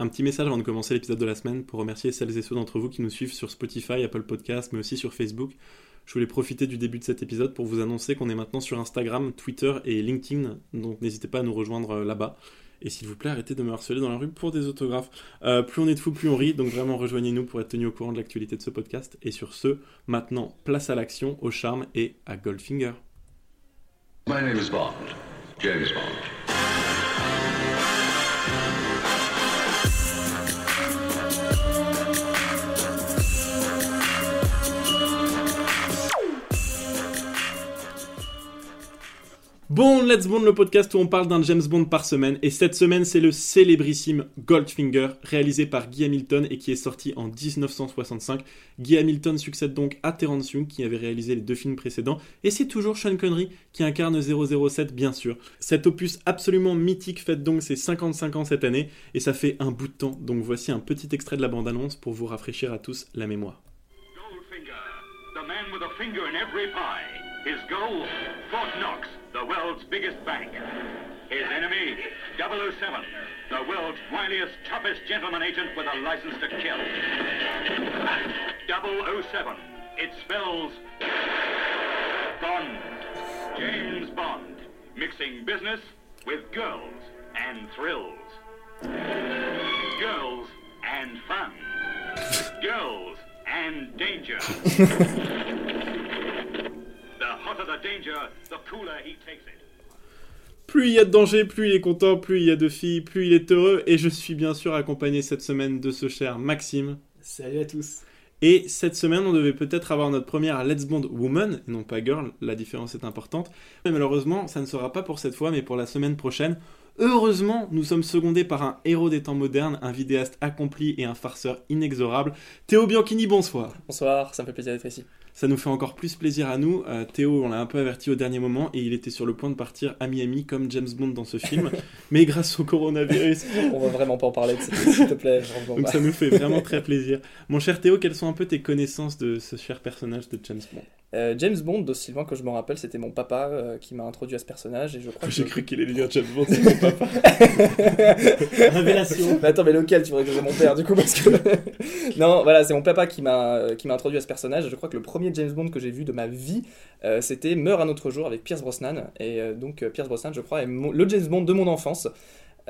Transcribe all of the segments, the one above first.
Un petit message avant de commencer l'épisode de la semaine pour remercier celles et ceux d'entre vous qui nous suivent sur Spotify, Apple Podcasts, mais aussi sur Facebook. Je voulais profiter du début de cet épisode pour vous annoncer qu'on est maintenant sur Instagram, Twitter et LinkedIn, donc n'hésitez pas à nous rejoindre euh, là-bas. Et s'il vous plaît, arrêtez de me harceler dans la rue pour des autographes. Euh, plus on est de fous, plus on rit, donc vraiment rejoignez-nous pour être tenu au courant de l'actualité de ce podcast. Et sur ce, maintenant, place à l'action, au charme et à Goldfinger. My name is Bond, James Bond. Bon, Let's Bond, le podcast où on parle d'un James Bond par semaine. Et cette semaine, c'est le célébrissime Goldfinger, réalisé par Guy Hamilton et qui est sorti en 1965. Guy Hamilton succède donc à Terence Young, qui avait réalisé les deux films précédents. Et c'est toujours Sean Connery qui incarne 007, bien sûr. Cet opus absolument mythique fête donc ses 55 ans cette année. Et ça fait un bout de temps. Donc voici un petit extrait de la bande-annonce pour vous rafraîchir à tous la mémoire. Goldfinger, the man with a finger in every pie. His goal, Fort Knox, the world's biggest bank. His enemy, 007, the world's wiliest, toughest gentleman agent with a license to kill. 007, it spells Bond. James Bond, mixing business with girls and thrills. Girls and fun. Girls and danger. Plus il y a de danger, plus il est content, plus il y a de filles, plus il est heureux. Et je suis bien sûr accompagné cette semaine de ce cher Maxime. Salut à tous. Et cette semaine, on devait peut-être avoir notre première Let's Bond Woman, et non pas Girl, la différence est importante. Mais malheureusement, ça ne sera pas pour cette fois, mais pour la semaine prochaine. Heureusement, nous sommes secondés par un héros des temps modernes, un vidéaste accompli et un farceur inexorable. Théo Bianchini, bonsoir. Bonsoir, ça me fait plaisir d'être ici. Ça nous fait encore plus plaisir à nous. Euh, Théo, on l'a un peu averti au dernier moment et il était sur le point de partir à Miami comme James Bond dans ce film. Mais grâce au coronavirus, On va vraiment pas en parler de ça, s'il te plaît. donc ça nous fait vraiment très plaisir. Mon cher Théo, quelles sont un peu tes connaissances de ce cher personnage de James Bond? Euh, James Bond, d'aussi loin que je me rappelle, c'était mon papa euh, qui m'a introduit à ce personnage et je crois que... J'ai cru qu'il allait dire James Bond, c'est mon papa. Révélation. Mais attends, mais lequel tu voudrais que c'est mon père du coup parce que non, voilà, c'est mon papa qui m'a euh, qui m'a introduit à ce personnage. Je crois que le premier James Bond que j'ai vu de ma vie, euh, c'était Meurt un autre jour avec Pierce Brosnan et euh, donc euh, Pierce Brosnan, je crois, est mon- le James Bond de mon enfance.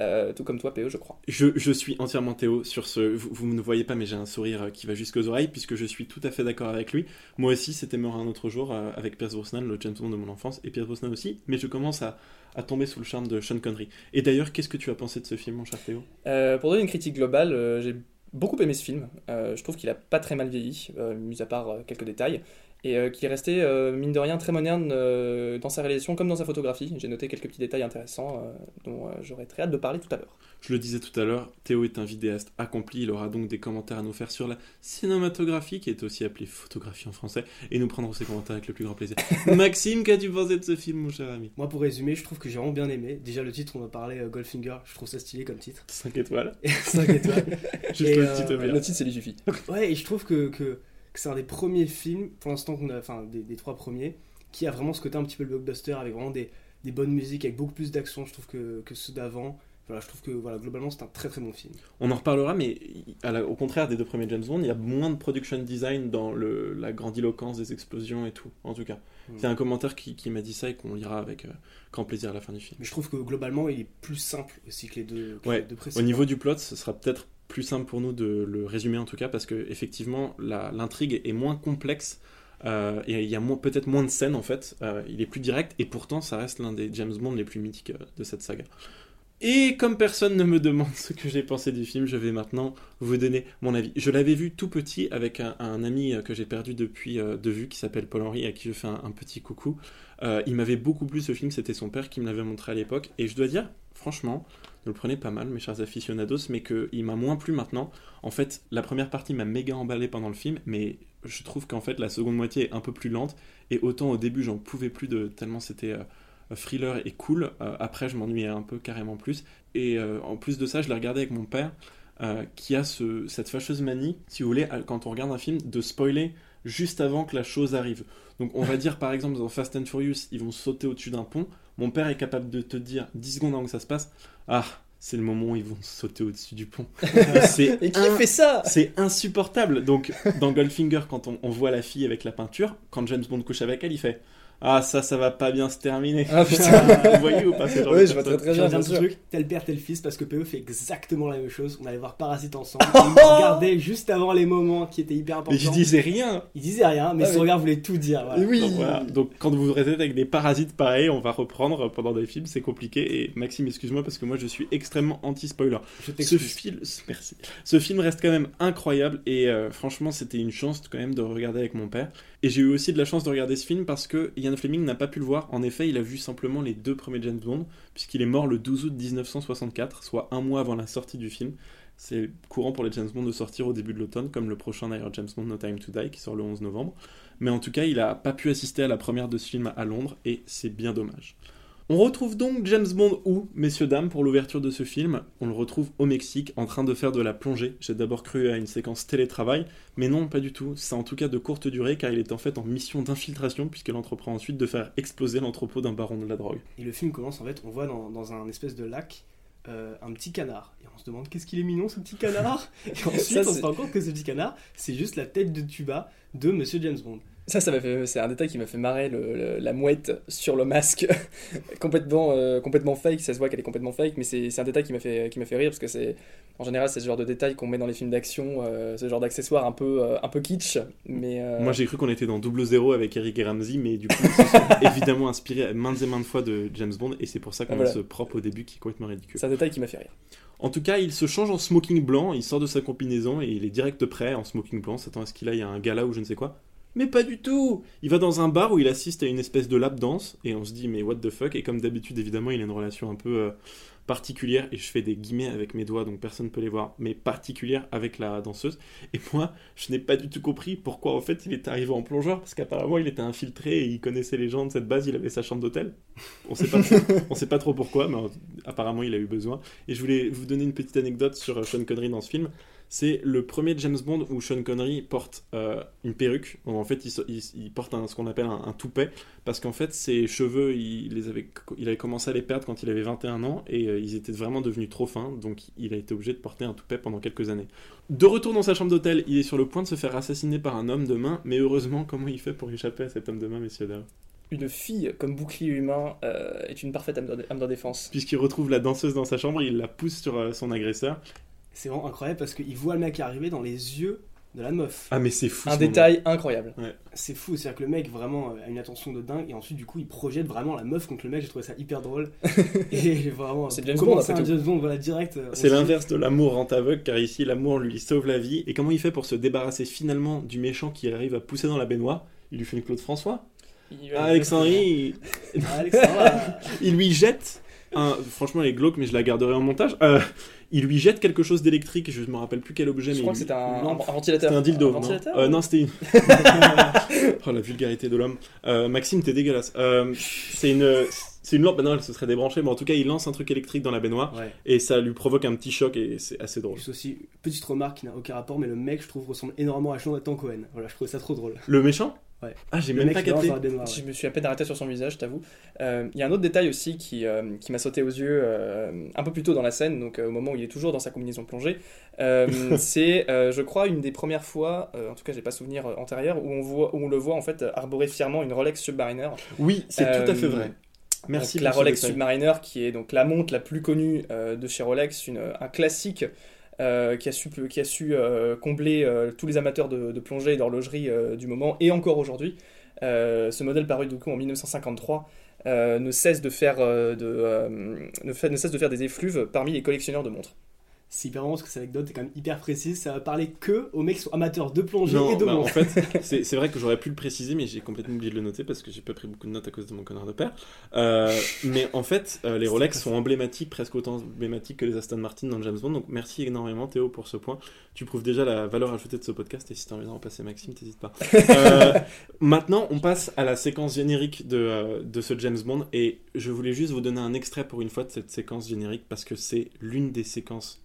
Euh, tout comme toi, PE, je crois. Je, je suis entièrement Théo sur ce. Vous, vous ne voyez pas, mais j'ai un sourire euh, qui va jusqu'aux oreilles, puisque je suis tout à fait d'accord avec lui. Moi aussi, c'était mort un autre jour euh, avec Pierce Brosnan, le James Bond de mon enfance, et Pierce Brosnan aussi, mais je commence à, à tomber sous le charme de Sean Connery. Et d'ailleurs, qu'est-ce que tu as pensé de ce film, mon cher Théo Euh, pour donner une critique globale, j'ai beaucoup aimé ce film. Je trouve qu'il a pas très mal vieilli, mis à part quelques détails, et euh, qui est resté, euh, mine de rien, très moderne euh, dans sa réalisation comme dans sa photographie. J'ai noté quelques petits détails intéressants euh, dont euh, j'aurais très hâte de parler tout à l'heure. Je le disais tout à l'heure, Théo est un vidéaste accompli, il aura donc des commentaires à nous faire sur la cinématographie, qui est aussi appelée photographie en français, et nous prendrons ses commentaires avec le plus grand plaisir. Maxime, qu'as-tu pensé de ce film, mon cher ami? Moi, pour résumer, je trouve que j'ai vraiment bien aimé. Déjà, le titre, on va parler euh, Goldfinger, je trouve ça stylé comme titre. 5 étoiles. 5 étoiles. Juste Et, le euh, petit Le titre, ça lui suffit. Ouais, et je trouve que, que, que c'est un des premiers films, pour l'instant, qu'on a, enfin, des, des trois premiers, qui a vraiment ce côté un petit peu blockbuster, avec vraiment des, des bonnes musiques, avec beaucoup plus d'action, je trouve, que, que ceux d'avant. Voilà, je trouve que voilà, globalement, c'est un très très bon film. On en reparlera, mais à la- au contraire des deux premiers James Bond, il y a moins de production design dans le, la grandiloquence des explosions et tout, en tout cas. Mm. C'est un commentaire qui, qui m'a dit ça et qu'on lira avec euh, grand plaisir à la fin du film. Mais je trouve que globalement, il est plus simple aussi que les deux, que Ouais, les deux Au précédents. niveau du plot, ce sera peut-être plus simple pour nous de le résumer en tout cas, parce que effectivement, l'intrigue est moins complexe. euh, et il y a peut-être moins de scènes en fait, Euh, il est plus direct et pourtant ça reste l'un des James Bond les plus mythiques euh, de cette saga. Et comme personne ne me demande ce que j'ai pensé du film, je vais maintenant vous donner mon avis. Je l'avais vu tout petit avec un, ami que j'ai perdu depuis de vue qui s'appelle Paul Henry, à qui je fais un, un petit coucou. Il m'avait beaucoup plu ce film, c'était son père qui me l'avait montré à l'époque. Et je dois dire, franchement, ne le prenez pas mal, mes chers aficionados, mais qu'il m'a moins plu maintenant. En fait, la première partie m'a méga emballé pendant le film, mais je trouve qu'en fait, la seconde moitié est un peu plus lente. Et autant au début, j'en pouvais plus de tellement c'était euh, thriller et cool. Euh, après, je m'ennuyais un peu carrément plus. Et euh, en plus de ça, je l'ai regardé avec mon père, euh, qui a ce, cette fâcheuse manie, si vous voulez, quand on regarde un film, de spoiler juste avant que la chose arrive. Donc on va dire par exemple dans Fast and Furious, ils vont sauter au-dessus d'un pont. Mon père est capable de te dire 10 secondes avant que ça se passe, ah, c'est le moment où ils vont sauter au-dessus du pont. c'est Et qui un- fait ça? c'est insupportable. Donc, dans Goldfinger, quand on, on voit la fille avec la peinture, quand James Bond couche avec elle, il fait Ah, ça, ça va pas bien se terminer. Ah putain Vous voyez ou pas ce genre de Oui, je vois très très bien, bien sûr. truc, tel père, tel fils, parce que PE fait exactement la même chose. On allait voir Parasite ensemble. et ils regardaient juste avant les moments qui étaient hyper importants. Mais je disais rien. Il disait rien, mais Ah son oui. regard voulait tout dire. voilà. Oui Donc, voilà. Donc, quand vous restez avec des parasites pareils, on va reprendre pendant des films, c'est compliqué. Et Maxime, excuse-moi parce que moi je suis extrêmement Ce film, merci. Ce film reste quand même incroyable et euh, franchement, c'était une chance quand même de regarder avec mon père. Et j'ai eu aussi de la chance de regarder ce film parce que Ian Fleming n'a pas pu le voir. En effet, il a vu simplement les deux premiers James Bond puisqu'il est mort le 12 août 1964, soit un mois avant la sortie du film. C'est courant pour les James Bond de sortir au début de l'automne, comme le prochain d'ailleurs James Bond No Time to Die qui sort le 11 novembre. Mais en tout cas, il n'a pas pu assister à la première de ce film à Londres et c'est bien dommage. On retrouve donc James Bond où, messieurs, dames, pour l'ouverture de ce film? On le retrouve au Mexique en train de faire de la plongée. J'ai d'abord cru à une séquence télétravail, mais non, pas du tout. C'est en tout cas de courte durée car il est en fait en mission d'infiltration puisqu'elle entreprend ensuite de faire exploser l'entrepôt d'un baron de la drogue. Et le film commence en fait, on voit dans, dans un espèce de lac euh, un petit canard. Et on se demande qu'est-ce qu'il est mignon ce petit canard? Et ensuite Ça, on se rend compte que ce petit canard, c'est juste la tête de tuba de Monsieur James Bond. Ça, ça m'a fait, c'est un détail qui m'a fait marrer, le- le- la mouette sur le masque, complètement, euh, complètement fake. Ça se voit qu'elle est complètement fake, mais c'est c'est un détail qui m'a fait, qui m'a fait rire parce que c'est, en général, c'est ce genre de détail qu'on met dans les films d'action, euh, ce genre d'accessoire un peu, euh, un peu kitsch, mais. Moi j'ai cru qu'on était dans Double Zéro avec Eric et Ramsey, mais du coup ils se sont évidemment inspirés maintes et maintes fois de James Bond et c'est pour ça qu'on voilà. a ce propre au début qui est complètement ridicule. c'est un détail qui m'a fait rire. En tout cas, il se change en smoking blanc, il sort de sa combinaison et il est direct prêt en smoking blanc, s'attend à ce qu'il aille à un gala ou je ne sais quoi. Mais pas du tout. Il va dans un bar où il assiste à une espèce de lap dance et on se dit mais what the fuck? Et comme d'habitude évidemment il a une relation un peu euh, particulière et je fais des guillemets avec mes doigts donc personne ne peut les voir mais particulière avec la danseuse. Et moi je n'ai pas du tout compris pourquoi en fait il est arrivé en plongeur parce qu'apparemment il était infiltré et il connaissait les gens de cette base il avait sa chambre d'hôtel. On sait pas on sait pas trop pourquoi mais apparemment il a eu besoin. Et je voulais vous donner une petite anecdote sur euh, Sean Connery dans ce film c'est le premier James Bond où Sean Connery porte euh, une perruque. En fait, il, se- il- il porte un- ce qu'on appelle un, un toupet parce qu'en fait, ses cheveux, il, les avait, il avait commencé à les perdre quand il avait 21 ans et euh, ils étaient vraiment devenus trop fins. Donc, il a été obligé de porter un toupet pendant quelques années. De retour dans sa chambre d'hôtel, il est sur le point de se faire assassiner par un homme de main. Mais heureusement, comment il fait pour échapper à cet homme de main, messieurs dames? Une fille comme bouclier humain euh, est une parfaite âme de, âme de défense. Puisqu'il retrouve la danseuse dans sa chambre, il la pousse sur euh, son agresseur. C'est vraiment incroyable parce qu'il voit le mec arriver dans les yeux de la meuf. Ah, mais c'est fou. Un ce moment. détail incroyable. C'est fou, c'est-à-dire que le mec vraiment euh, a une attention de dingue et ensuite du coup il projette vraiment la meuf contre le mec, j'ai trouvé ça hyper drôle. et vraiment, C'est James comment Bond, c'est un. James Bond, voilà, direct. euh, C'est l'inverse de l'amour rend aveugle, car ici l'amour lui sauve la vie. Et comment il fait pour se débarrasser finalement du méchant qui arrive à pousser dans la baignoire? Il lui fait une Claude François. Il- Ah, Alexandrie, il, Ah, Alexandra, il lui jette. Un, franchement, elle est glauque, mais je la garderai en montage. Euh, il lui jette quelque chose d'électrique, je me rappelle plus quel objet, Je mais crois que c'était un, un ventilateur. c'était un dildo, non ventilateur Euh, Non, c'était une. oh la vulgarité de l'homme. Euh, Maxime, t'es dégueulasse. Euh, c'est une, c'est une lampe. bah non, elle se serait débranchée, mais en tout cas, il lance un truc électrique dans la baignoire Ouais. et ça lui provoque un petit choc et c'est assez drôle. Juste aussi, petite remarque qui n'a aucun rapport, mais le mec, je trouve, ressemble énormément à Jonathan Cohen. Voilà, je trouve ça trop drôle. Le méchant? Ouais. Ah, j'ai même pas capté. baignoire, Je ouais. me suis à peine arrêté sur son visage, t'avoue. Euh, Il y a un autre détail aussi qui, euh, qui m'a sauté aux yeux euh, un peu plus tôt dans la scène, donc au moment où il est toujours dans sa combinaison plongée. C'est, je crois, une des premières fois, en tout cas, j'ai pas souvenir antérieur, où on, voit, où on le voit en fait arborer fièrement une Rolex Submariner. Oui, c'est tout à fait vrai. Merci. Donc, la Rolex. Submariner, qui est donc la montre la plus connue de chez Rolex, une, un classique euh, qui a su, euh, combler euh, tous les amateurs de, plongée et d'horlogerie du moment, et encore aujourd'hui. Ce modèle paru du coup en 1953 euh, ne, cesse de faire, euh, de, euh, ne, fait- ne cesse de faire des effluves parmi les collectionneurs de montres. C'est hyper marrant parce que cette anecdote est quand même hyper précise. Ça va parler que aux mecs qui sont amateurs de plongée Non, et de bah, en fait, c'est vrai que j'aurais pu le préciser, mais j'ai complètement oublié de le noter parce que j'ai pas pris beaucoup de notes à cause de mon connard de père. Euh, mais en fait, euh, les Rolex sont emblématiques, presque autant emblématiques que les Aston Martin dans James Bond. Donc merci énormément Théo pour ce point. Tu prouves déjà la valeur ajoutée de ce podcast et si t'as envie de remplacer Maxime, t'hésites pas. Euh, maintenant, on passe à la séquence générique de, de ce James Bond et je voulais juste vous donner un extrait pour une fois de cette séquence générique parce que c'est l'une des séquences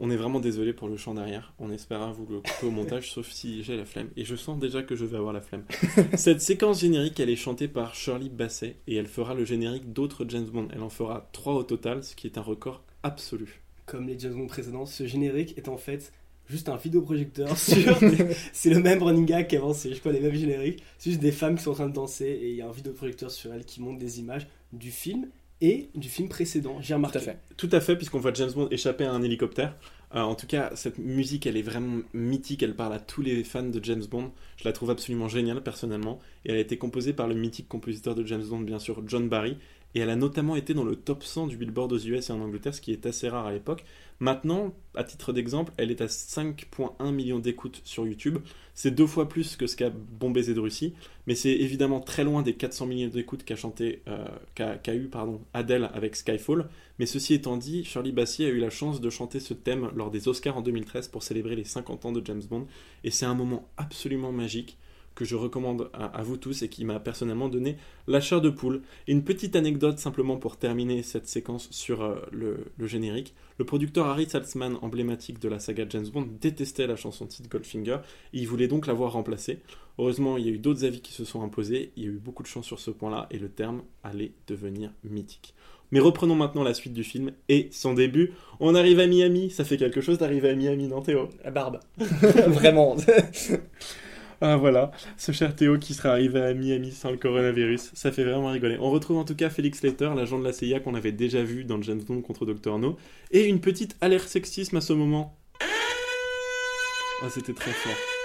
The Midas touch. désolé pour le chant derrière. On espéra vous le couper au montage, sauf si j'ai la flemme. Et je sens déjà que je vais avoir la flemme. Cette séquence générique, elle est chantée par Shirley Bassey et elle fera le générique d'autres James Bond. Elle en fera trois au total, ce qui est un record absolu. Comme les James Bond précédents, ce générique est en fait juste un vidéoprojecteur sur. c'est le même running gag qu'avant, c'est je crois les mêmes génériques. C'est juste des femmes qui sont en train de danser et il y a un vidéoprojecteur sur elles qui montre des images du film et du film précédent. J'ai Tout remarqué. à fait. Tout à fait, puisqu'on voit James Bond échapper à un hélicoptère. Euh, en tout cas, cette musique, elle est vraiment mythique. Elle parle à tous les fans de James Bond. Je la trouve absolument géniale, personnellement. Et elle a été composée par le mythique compositeur de James Bond, bien sûr, John Barry. Et elle a notamment été dans le top 100 du Billboard aux US et en Angleterre, ce qui est assez rare à l'époque. Maintenant, à titre d'exemple, elle est à 5,1 millions d'écoutes sur YouTube. C'est deux fois plus que ce qu'a Bon Baiser de Russie, mais c'est évidemment très loin des 400 millions d'écoutes qu'a chanté, euh, qu'a eu pardon, Adele avec Skyfall. Mais ceci étant dit, Shirley Bassey a eu la chance de chanter ce thème lors des Oscars en 2013 pour célébrer les 50 ans de James Bond, et c'est un moment absolument magique que je recommande à, vous tous et qui m'a personnellement donné la chair de poule. Et une petite anecdote simplement pour terminer cette séquence sur euh, le, générique. Le producteur Harry Saltzman, emblématique de la saga James Bond, détestait la chanson titre Goldfinger et il voulait donc l'avoir remplacée. Heureusement, il y a eu d'autres avis qui se sont imposés, il y a eu beaucoup de chance sur ce point-là et le terme allait devenir mythique. Mais reprenons maintenant la suite du film et son début. On arrive à Miami, ça fait quelque chose d'arriver à Miami, non Théo? La barbe. Vraiment. Ah voilà, ce cher Théo qui sera arrivé à Miami sans le coronavirus, ça fait vraiment rigoler. On retrouve en tout cas Félix Leiter, l'agent de la CIA qu'on avait déjà vu dans James Bond contre Dr No, et une petite alerte sexisme à ce moment. Ah c'était très fort.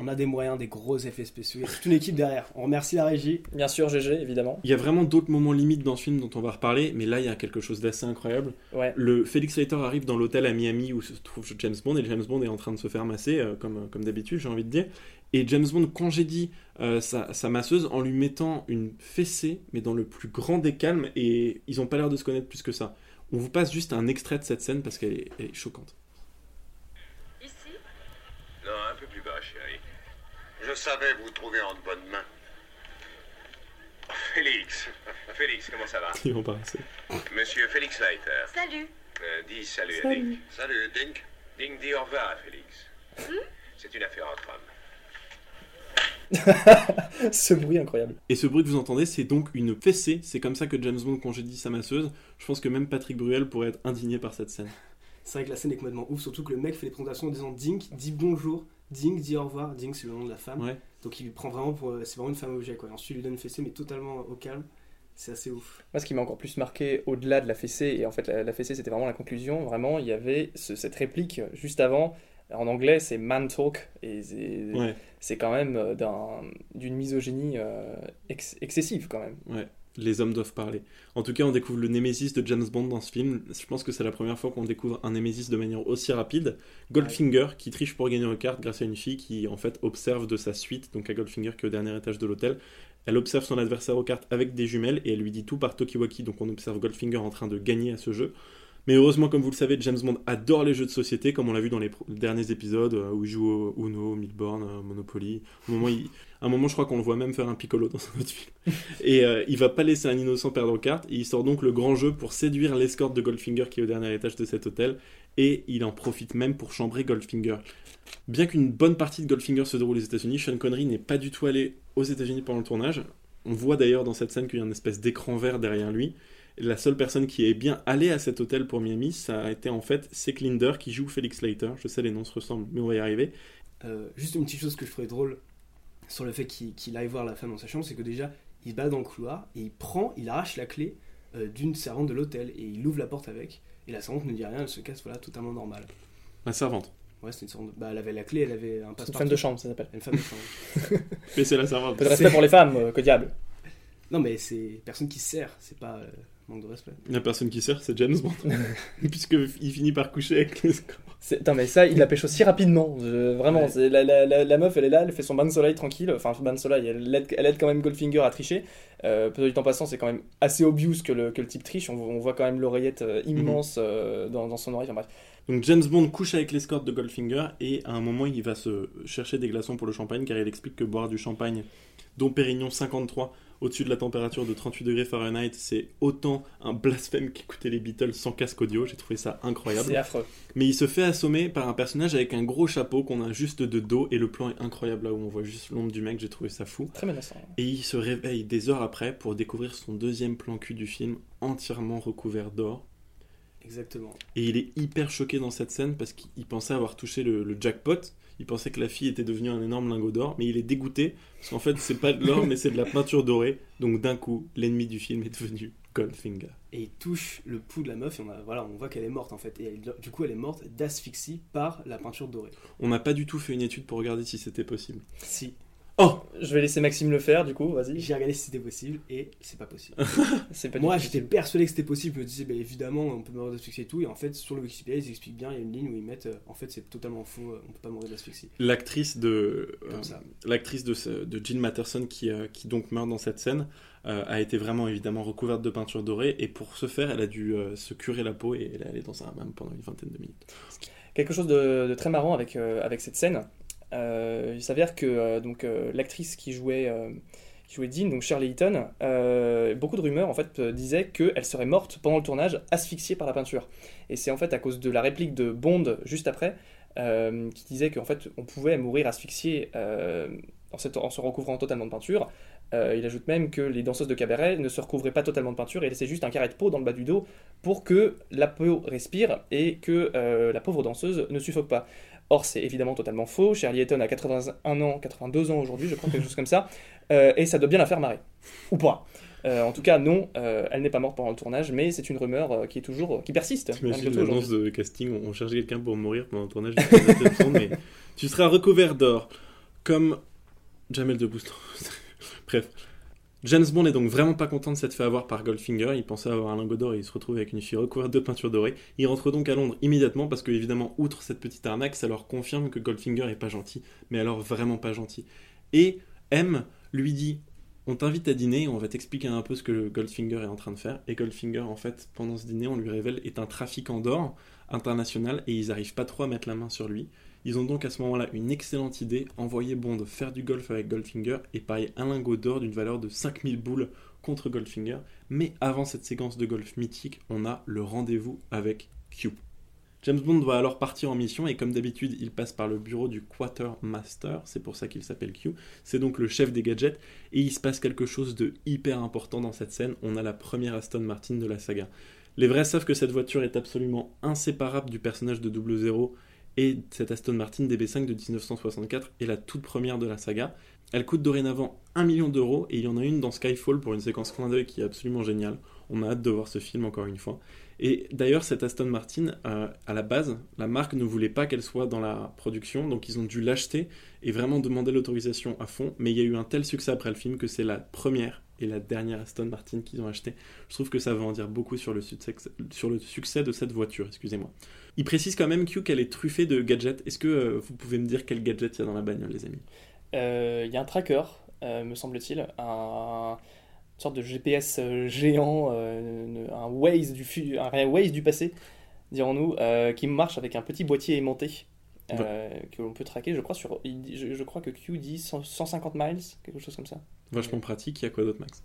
On a des moyens, des gros effets spéciaux. Il y a toute une équipe derrière. On remercie la régie. Bien sûr, GG, évidemment. Il y a vraiment d'autres moments limites dans ce film dont on va reparler, mais là il y a quelque chose d'assez incroyable. Ouais. Le Félix Leiter arrive dans l'hôtel à Miami où se trouve James Bond et James Bond est en train de se faire masser euh, comme, comme d'habitude j'ai envie de dire et James Bond congédie euh, sa, sa masseuse en lui mettant une fessée mais dans le plus grand des calmes et ils ont pas l'air de se connaître plus que ça. On vous passe juste un extrait de cette scène parce qu'elle est, elle est choquante. Ici Non, un peu plus bas, chérie. Je savais vous trouver en de bonnes mains. Félix. Félix, comment ça va? Ils vont pas passer. Monsieur Félix Leiter. Salut Euh, dis salut, à. Dink. Salut, Dink. Dink, dis au revoir à Félix. C'est une affaire entre hommes. Ce bruit incroyable. Et ce bruit que vous entendez, c'est donc une fessée. C'est comme ça que James Bond congédie sa masseuse. Je pense que même Patrick Bruel pourrait être indigné par cette scène. C'est vrai que la scène est complètement ouf, surtout que le mec fait les présentations en disant Dink, dit bonjour, Dink, dit au revoir. Dink, c'est le nom de la femme. Ouais. Donc il lui prend vraiment pour. C'est vraiment une femme objet quoi. Ensuite, il lui donne une fessée, mais totalement au calme. C'est assez ouf. Moi, ce qui m'a encore plus marqué au-delà de la fessée, et en fait, la, la fessée, c'était vraiment la conclusion. Vraiment, il y avait ce- cette réplique juste avant. En anglais, c'est man talk, et c'est Ouais. quand même euh, d'un- d'une misogynie euh, ex- excessive, quand même. Ouais, les hommes doivent parler. En tout cas, on découvre le Némésis de James Bond dans ce film. Je pense que c'est la première fois qu'on découvre un Némésis de manière aussi rapide. Goldfinger, qui triche pour gagner aux cartes grâce à une fille qui, en fait, observe de sa suite, donc à Goldfinger qui est au dernier étage de l'hôtel. Elle observe son adversaire aux cartes avec des jumelles et elle lui dit tout par Tokiwaki, donc on observe Goldfinger en train de gagner à ce jeu. Mais heureusement, comme vous le savez, James Bond adore les jeux de société, comme on l'a vu dans les derniers épisodes euh, où il joue au Uno, Milborn, euh, Monopoly. Au moment, il- à un moment, je crois qu'on le voit même faire un piccolo dans un autre film. Et euh, il va pas laisser un innocent perdre aux cartes. Et il sort donc le grand jeu pour séduire l'escorte de Goldfinger qui est au dernier étage de cet hôtel. Et il en profite même pour chambrer Goldfinger. Bien qu'une bonne partie de Goldfinger se déroule aux États-Unis, Sean Connery n'est pas du tout allé aux États-Unis pendant le tournage. On voit d'ailleurs dans cette scène qu'il y a une espèce d'écran vert derrière lui. La seule personne qui est bien allée à cet hôtel pour Miami, ça a été en fait Sek Linder qui joue Felix Leiter. Je sais, les noms se ressemblent, mais on va y arriver. Euh, juste une petite chose que je trouvais drôle sur le fait qu'il aille voir la femme dans sa chambre, c'est que déjà, il se bat dans le couloir et il prend, il arrache la clé euh, d'une servante de l'hôtel et il ouvre la porte avec. Et la servante ne dit rien, elle se casse, voilà, totalement normal. La servante. Ouais, c'était une servante. Bah, elle avait la clé, elle avait un C'est une femme de chambre, ça s'appelle. Une femme de chambre. Mais c'est la servante. Peu de respect pour les femmes, euh, que diable. non, mais c'est personne qui se sert, c'est pas euh, manque de respect. La personne qui sert, c'est James Bond. Puisqu'il finit par coucher avec les C'est- Non mais ça, il la pêche aussi rapidement. Je- Vraiment, Ouais. c'est la, la, la, la meuf, elle est là, elle fait son bain de soleil tranquille. Enfin, bain de soleil, elle aide, elle aide quand même Goldfinger à tricher. Euh, peu de temps passant, c'est quand même assez obvious que le, que le type triche. On, on voit quand même l'oreillette euh, immense euh, dans, dans son oreille. Enfin, bref. Donc James Bond couche avec l'escorte de Goldfinger et à un moment il va se chercher des glaçons pour le champagne car il explique que boire du champagne dont Pérignon 53 au-dessus de la température de 38 degrés Fahrenheit c'est autant un blasphème qu'écouter les Beatles sans casque audio. J'ai trouvé ça incroyable. C'est affreux. Mais il se fait assommer par un personnage avec un gros chapeau qu'on a juste de dos et le plan est incroyable là où on voit juste l'ombre du mec. J'ai trouvé ça fou. Très menaçant. Et il se réveille des heures après pour découvrir son deuxième plan cul du film entièrement recouvert d'or. Exactement. Et il est hyper choqué dans cette scène parce qu'il pensait avoir touché le, le jackpot. Il pensait que la fille était devenue un énorme lingot d'or, mais il est dégoûté parce qu'en fait c'est pas de l'or mais c'est de la peinture dorée. Donc d'un coup, l'ennemi du film est devenu Goldfinger. Et il touche le pouls de la meuf et on, a, voilà, on voit qu'elle est morte en fait. Et elle- du coup, elle est morte d'asphyxie par la peinture dorée. On n'a pas du tout fait une étude pour regarder si c'était possible. Si, Oh Je vais laisser Maxime le faire, du coup, vas-y. j'ai regardé si c'était possible et c'est pas possible. C'est pas Moi, j'étais persuadé que c'était possible. Je me disais, bah, évidemment, on peut mourir d'asphyxie et tout. Et en fait, sur le Wikipédia, ils expliquent bien. Il y a une ligne où ils mettent, euh, en fait, c'est totalement faux. euh, on peut pas mourir d'asphyxie. L'actrice de euh, l'actrice de, Jill Matterson qui, euh, qui donc meurt dans cette scène euh, a été vraiment évidemment recouverte de peinture dorée et pour ce faire elle a dû euh, se curer la peau et elle est allée dans un hammam pendant une vingtaine de minutes. Quelque chose de, de très marrant avec, euh, avec cette scène. Euh, il s'avère que euh, donc euh, l'actrice qui jouait qui jouait Dean, donc Shirley Eaton, beaucoup de rumeurs en fait euh, disaient qu'elle serait morte pendant le tournage, asphyxiée par la peinture. Et c'est en fait à cause de la réplique de Bond juste après qui disait qu'en fait on pouvait mourir asphyxié en, en se recouvrant totalement de peinture. Il ajoute même que les danseuses de cabaret ne se recouvraient pas totalement de peinture et laissaient juste un carré de peau dans le bas du dos pour que la peau respire et que la pauvre danseuse ne suffoque pas. Or, c'est évidemment totalement faux. Shirley Eaton a 81 ans, 82 ans aujourd'hui, je crois, quelque chose comme ça, Euh, et ça doit bien la faire marrer. Ou pas. Euh, en tout cas, non, euh, elle n'est pas morte pendant le tournage, mais c'est une rumeur euh, qui est toujours, qui persiste. T'imagines l'annonce de casting, on, cherchait quelqu'un pour mourir pendant le tournage de mais tu seras recouvert d'or comme Jamel Debbouze. Bref. James Bond est donc vraiment pas content de s'être fait avoir par Goldfinger. Il pensait avoir un lingot d'or et il se retrouve avec une fille recouverte de peinture dorée. Il rentre donc à Londres immédiatement parce que, évidemment, outre cette petite arnaque, ça leur confirme que Goldfinger est pas gentil. Mais alors vraiment pas gentil. Et M lui dit On t'invite à dîner, on va t'expliquer un peu ce que Goldfinger est en train de faire. Et Goldfinger, en fait, pendant ce dîner, on lui révèle, est un trafiquant d'or international et ils arrivent pas trop à mettre la main sur lui. Ils ont donc à ce moment-là une excellente idée, envoyer Bond faire du golf avec Goldfinger et parier un lingot d'or d'une valeur de 5000 boules contre Goldfinger. Mais avant cette séquence de golf mythique, on a le rendez-vous avec Q. James Bond va alors partir en mission et comme d'habitude, il passe par le bureau du Quartermaster, c'est pour ça qu'il s'appelle Q. C'est donc le chef des gadgets et il se passe quelque chose de hyper important dans cette scène. On a la première Aston Martin de la saga. Les vrais savent que cette voiture est absolument inséparable du personnage de 00 et cette Aston Martin DB5 de 1964 est la toute première de la saga. Elle coûte dorénavant 1 million d'euros et il y en a une dans Skyfall pour une séquence clin d'œil qui est absolument géniale. On a hâte de voir ce film encore une fois. Et d'ailleurs, cette Aston Martin, euh, à la base, la marque ne voulait pas qu'elle soit dans la production, donc ils ont dû l'acheter et vraiment demander l'autorisation à fond. Mais il y a eu un tel succès après le film que c'est la première et la dernière Aston Martin qu'ils ont acheté. Je trouve que ça veut en dire beaucoup sur le succès de cette voiture, excusez-moi. Il précise quand même Q qu'elle est truffée de gadgets. Est-ce que euh, vous pouvez me dire quel gadget il y a dans la bagnole, les amis? Euh, Il y a un tracker, euh, me semble-t-il, un une sorte de GPS géant, un Waze du, fu- un Waze du passé, dirons-nous, euh, qui marche avec un petit boîtier aimanté. euh, que l'on peut traquer, je crois, sur, je, je crois que Q dit 100 150 miles, quelque chose comme ça. Vachement pratique. Il y a quoi d'autre, Max?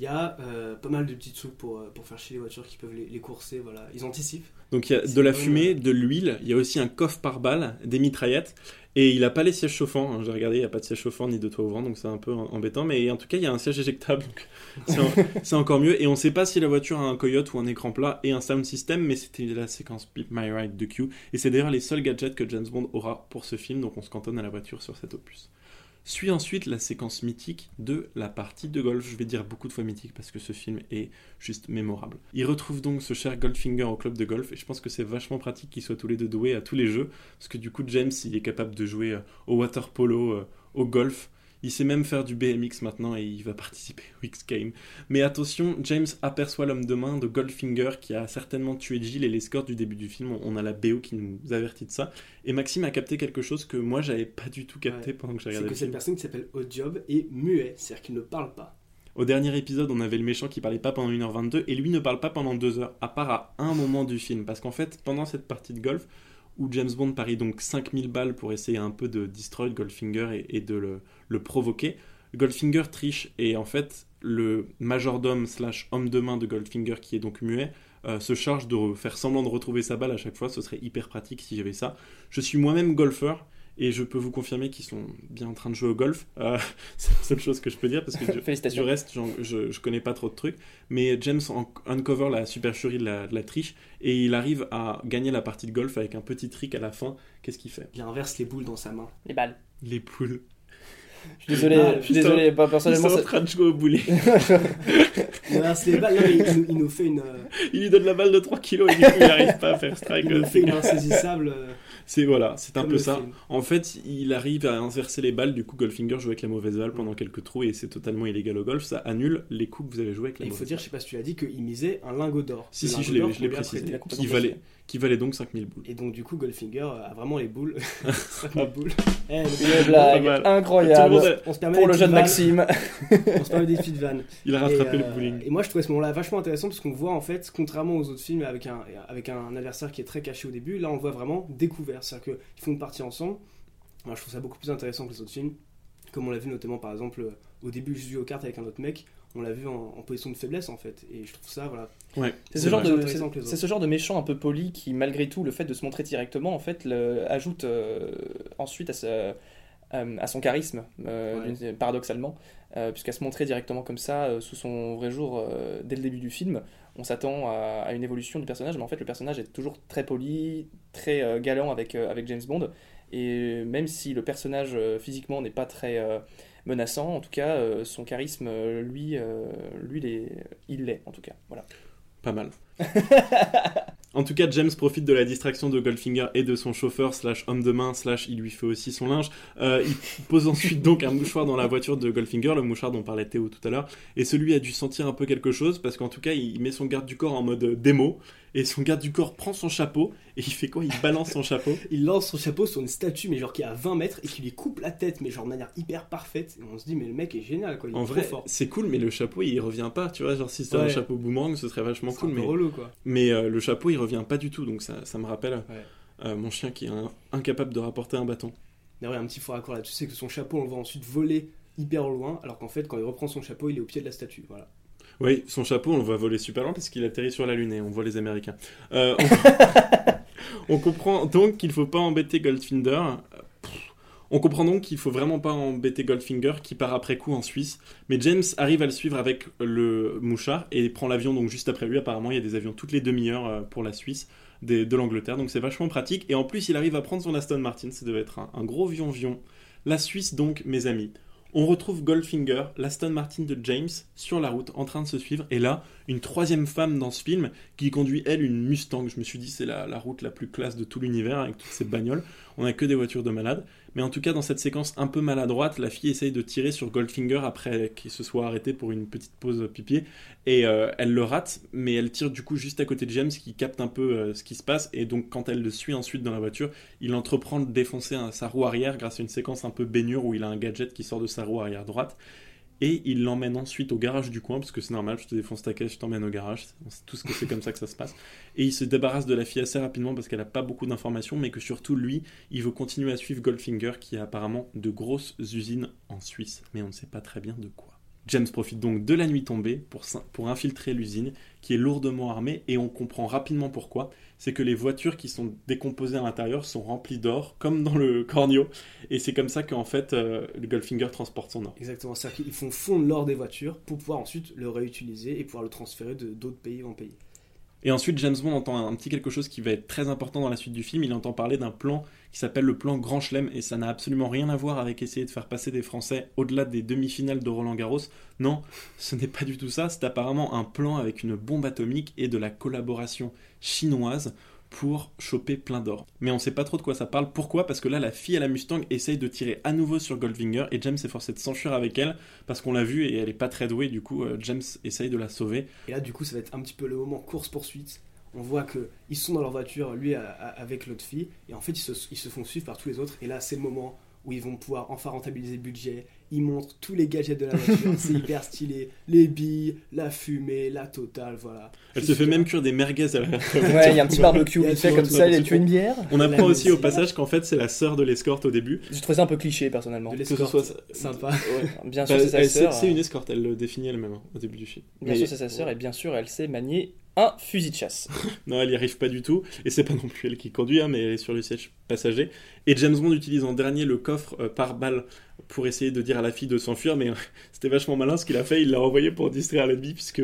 Il y a euh, pas mal de petits trucs pour, euh, pour faire chier les voitures qui peuvent les, les courser. Voilà. Ils anticipent. Donc il y a de la vraiment- fumée, de l'huile, il y a aussi un coffre par balle, des mitraillettes, et il a pas les sièges chauffants. hein. J'ai regardé, il n'y a pas de siège chauffant ni de toit ouvrant, donc c'est un peu embêtant. Mais en tout cas, il y a un siège éjectable, donc c'est en- c'est encore mieux. Et on ne sait pas si la voiture a un coyote ou un écran plat et un sound system, mais c'était la séquence Beat My Ride de Q. Et c'est d'ailleurs les seuls gadgets que James Bond aura pour ce film, donc on se cantonne à la voiture sur cet opus. Suit ensuite la séquence mythique de la partie de golf. Je vais dire beaucoup de fois mythique parce que ce film est juste mémorable. Il retrouve donc ce cher Goldfinger au club de golf et je pense que c'est vachement pratique qu'ils soient tous les deux doués à tous les jeux parce que du coup James il est capable de jouer euh, au water polo, euh, au golf. Il sait même faire du BMX maintenant et il va participer au X-Game. Mais attention, James aperçoit l'homme de main de Goldfinger qui a certainement tué Jill et l'escorte du début du film. On a la BO qui nous avertit de ça. Et Maxime a capté quelque chose que moi j'avais pas du tout capté Ouais. pendant que j'ai C'est regardé que le cette personne qui s'appelle Oddjob est muet, c'est-à-dire qu'il ne parle pas. Au dernier épisode, on avait le méchant qui parlait pas pendant 1h22 et lui ne parle pas pendant 2 heures, à part à un moment du film. Parce qu'en fait, pendant cette partie de golf, où James Bond parie donc 5000 balles pour essayer un peu de destroy Goldfinger et, de le, le provoquer, Goldfinger triche et en fait, le majordome slash homme de main de Goldfinger, qui est donc muet, euh, se charge de faire semblant de retrouver sa balle à chaque fois. Ce serait hyper pratique si j'avais ça. Je suis moi-même golfeur. Et je peux vous confirmer qu'ils sont bien en train de jouer au golf. Euh, c'est la seule chose que je peux dire parce que du, du reste, je, je connais pas trop de trucs. Mais James en- uncover la supercherie de la, de la triche et il arrive à gagner la partie de golf avec un petit trick à la fin. Qu'est-ce qu'il fait? Il inverse les boules dans sa main. Les balles. Les poules. Je suis désolé, Ah, je suis désolé, pas personnellement. sont en ça- train de jouer au boulet. Il inverse les balles. Non, mais il, nous- il nous fait une, euh, Il lui donne la balle de 3 kilos et du coup il n'arrive pas à faire strike. il nous fait une insaisissable. C'est voilà, c'est un peu ça. film. En fait, il arrive à inverser les balles, du coup Goldfinger joue avec la mauvaise balle pendant quelques trous et c'est totalement illégal au golf, ça annule les coups que vous avez joués avec Et la il faut mauvaise dire, je sais pas si tu l'as dit, qu'il misait un lingot d'or. Si, Le si, je l'ai- précisé. Il valait. Qui valait donc 5000 boules. Et donc, du coup, Goldfinger a vraiment les boules. 5000 boules. Eh, Une blague incroyable a- on se permet pour des le jeune. Maxime. On se permet des petites vannes. Il a Et, rattrapé euh, le bowling. et moi, je trouvais ce moment-là vachement intéressant parce qu'on voit en fait, contrairement aux autres films avec un, avec un adversaire qui est très caché au début, là on le voit vraiment découvert. C'est-à-dire qu'ils font une partie ensemble. Moi, je trouve ça beaucoup plus intéressant que les autres films. Comme on l'a vu notamment par exemple euh, au début, je joue aux cartes avec un autre mec. On l'a vu en, en position de faiblesse en fait. Et je trouve ça, voilà. Ouais, C'est ce, genre de, c'est- ce genre méchant un peu poli qui, malgré tout, le fait de se montrer directement, en fait, le- ajoute euh, ensuite à, ce- euh, à son charisme, euh, Ouais. paradoxalement, euh, puisqu'à se montrer directement comme ça, euh, sous son vrai jour, euh, dès le début du film, on s'attend à, à une évolution du personnage, mais en fait, le personnage est toujours très poli, très euh, galant avec, euh, avec James Bond, et même si le personnage euh, physiquement n'est pas très euh, menaçant, en tout cas, euh, son charisme, euh, lui, euh, lui il est- il l'est, en tout cas. Voilà. Pas mal. En tout cas, James profite de la distraction de Goldfinger et de son chauffeur slash homme de main slash il lui fait aussi son linge. Euh, il pose ensuite donc un mouchoir dans la voiture de Goldfinger, le mouchoir dont parlait Théo tout à l'heure, et celui a dû sentir un peu quelque chose parce qu'en tout cas il met son garde du corps en mode démo et son garde du corps prend son chapeau et il fait quoi? Il balance son chapeau. Il lance son chapeau sur une statue, mais genre qui est à 20 mètres et qui lui coupe la tête, mais genre de manière hyper parfaite. Et on se dit, mais le mec est génial quoi. Il est En trop vrai, fort. c'est cool, mais le chapeau il revient pas, tu vois. Genre si c'était un chapeau boomerang, ce serait vachement C'est cool, un peu mais relou quoi. Mais euh, le chapeau, il revient pas du tout, donc ça, ça me rappelle Ouais. euh, mon chien qui est un- incapable de rapporter un bâton. D'ailleurs, il y a un petit faux raccord là-dessus, c'est que son chapeau, on le voit ensuite voler hyper loin, alors qu'en fait, quand il reprend son chapeau, il est au pied de la statue. Voilà. Oui, son chapeau, on le voit voler super loin parce qu'il atterrit sur la Lune et on voit les Américains. Euh, on... on comprend donc qu'il faut pas embêter Goldfinger. On comprend donc qu'il faut vraiment pas embêter Goldfinger qui part après coup en Suisse. Mais James arrive à le suivre avec le mouchard et prend l'avion donc juste après lui. Apparemment, il y a des avions toutes les demi-heures euh, pour la Suisse des- de l'Angleterre. Donc c'est vachement pratique. Et en plus, il arrive à prendre son Aston Martin. Ça devait être un, un gros vion-vion. La Suisse donc, mes amis. On retrouve Goldfinger, l'Aston Martin de James, sur la route, en train de se suivre. Et là, une troisième femme dans ce film qui conduit, elle, une Mustang. Je me suis dit, c'est la, la route la plus classe de tout l'univers avec toutes ces bagnoles. On n'a que des voitures de malades. Mais en tout cas, dans cette séquence un peu maladroite, la fille essaye de tirer sur Goldfinger après qu'il se soit arrêté pour une petite pause pipi. Et euh, elle le rate, mais elle tire du coup juste à côté de James qui capte un peu euh, ce qui se passe. Et donc, quand elle le suit ensuite dans la voiture, il entreprend de défoncer sa roue arrière grâce à une séquence un peu baignure où il a un gadget qui sort de sa roue arrière droite. Et il l'emmène ensuite au garage du coin, parce que c'est normal, je te défonce ta caisse, je t'emmène au garage. On sait tous que c'est comme ça que ça se passe. Et il se débarrasse de la fille assez rapidement parce qu'elle n'a pas beaucoup d'informations, mais que surtout lui, il veut continuer à suivre Goldfinger qui a apparemment de grosses usines en Suisse, mais on ne sait pas très bien de quoi. James profite donc de la nuit tombée pour, infiltrer l'usine qui est lourdement armée et on comprend rapidement pourquoi. C'est que les voitures qui sont décomposées à l'intérieur sont remplies d'or, comme dans le Cornio, et c'est comme ça qu'en fait euh, le Goldfinger transporte son or. Exactement. C'est-à-dire qu'ils font fondre l'or des voitures pour pouvoir ensuite le réutiliser et pouvoir le transférer de d'autres pays en pays. Et ensuite, James Bond entend un, petit quelque chose qui va être très important dans la suite du film. Il entend parler d'un plan qui s'appelle le plan Grand Chelem, et ça n'a absolument rien à voir avec essayer de faire passer des Français au-delà des demi-finales de Roland Garros. Non, ce n'est pas du tout ça. C'est apparemment un plan avec une bombe atomique et de la collaboration chinoise pour choper plein d'or. Mais on sait pas trop de quoi ça parle. Pourquoi? Parce que là, la fille à la Mustang essaye de tirer à nouveau sur Goldfinger et James est forcé de s'enfuir avec elle parce qu'on l'a vu et elle est pas très douée. Du coup, euh, James essaye de la sauver. Et là, du coup, ça va être un petit peu le moment course-poursuite. On voit que ils sont dans leur voiture, lui avec l'autre fille, et en fait, ils se font suivre par tous les autres. Et là, c'est le moment où ils vont pouvoir enfin rentabiliser le budget. Ils montrent tous les gadgets de la voiture, c'est hyper stylé. Les billes, la fumée, la totale, voilà. Elle se fait que- même cuire des merguez à la Ouais, il y a un petit barbecue vite fait comme ça, il a tué une bière. On apprend aussi au passage qu'en fait c'est la sœur de l'escorte au début. J'ai trouvé ça un peu cliché personnellement. de Que ce l'escorte. soit Sympa. Ouais. Bien sûr, Bah, c'est sa sœur. c'est une escorte, elle le définit elle-même hein, au début du film. Bien Mais- sûr, c'est sa sœur et bien sûr, elle sait manier un fusil de chasse. Non, elle y arrive pas du tout. Et c'est pas non plus elle qui conduit, hein, mais elle est sur le siège passager. Et James Bond utilise en dernier le coffre euh, par balle pour essayer de dire à la fille de s'enfuir. Mais euh, c'était vachement malin ce qu'il a fait. Il l'a envoyé pour distraire l'ennemi, puisque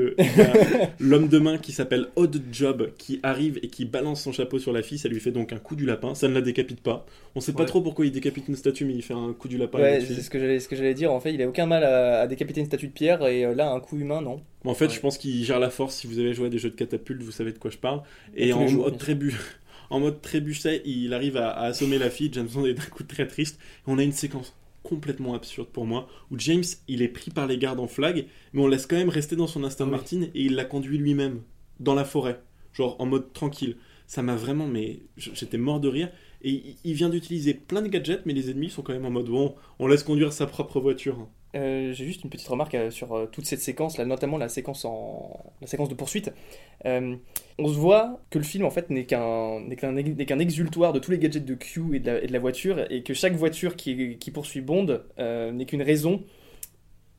l'homme de main qui s'appelle Odd Job qui arrive et qui balance son chapeau sur la fille. Ça lui fait donc un coup du lapin. Ça ne la décapite pas. On sait pas trop pourquoi il décapite une statue, mais il fait un coup du lapin. Ouais, c'est ce que j'allais dire. En fait, il a aucun mal à, à décapiter une statue de pierre et euh, là, un coup humain, non. En fait, Ouais. je pense qu'il gère la force. Si vous avez joué à des jeux de catapulte, vous savez de quoi je parle. Et tous en mode trébu, en mode trébuchet, il arrive à, à assommer la fille. James Bond est d'un coup très triste. Et on a une séquence complètement absurde pour moi où James il est pris par les gardes en flag, mais on laisse quand même rester dans son Aston Ah oui. Martin et il la conduit lui-même dans la forêt, genre en mode tranquille. Ça m'a vraiment, mais j'étais mort de rire. Et il- il vient d'utiliser plein de gadgets, mais les ennemis sont quand même en mode bon, on laisse conduire sa propre voiture. Euh, J'ai juste une petite remarque euh, sur euh, toute cette séquence, là, notamment la séquence, en... la séquence de poursuite. On se voit que le film en fait n'est qu'un qu'un qu'un exultoire de tous les gadgets de Q et de la, et de la voiture, et que chaque voiture qui, qui poursuit Bond n'est qu'une raison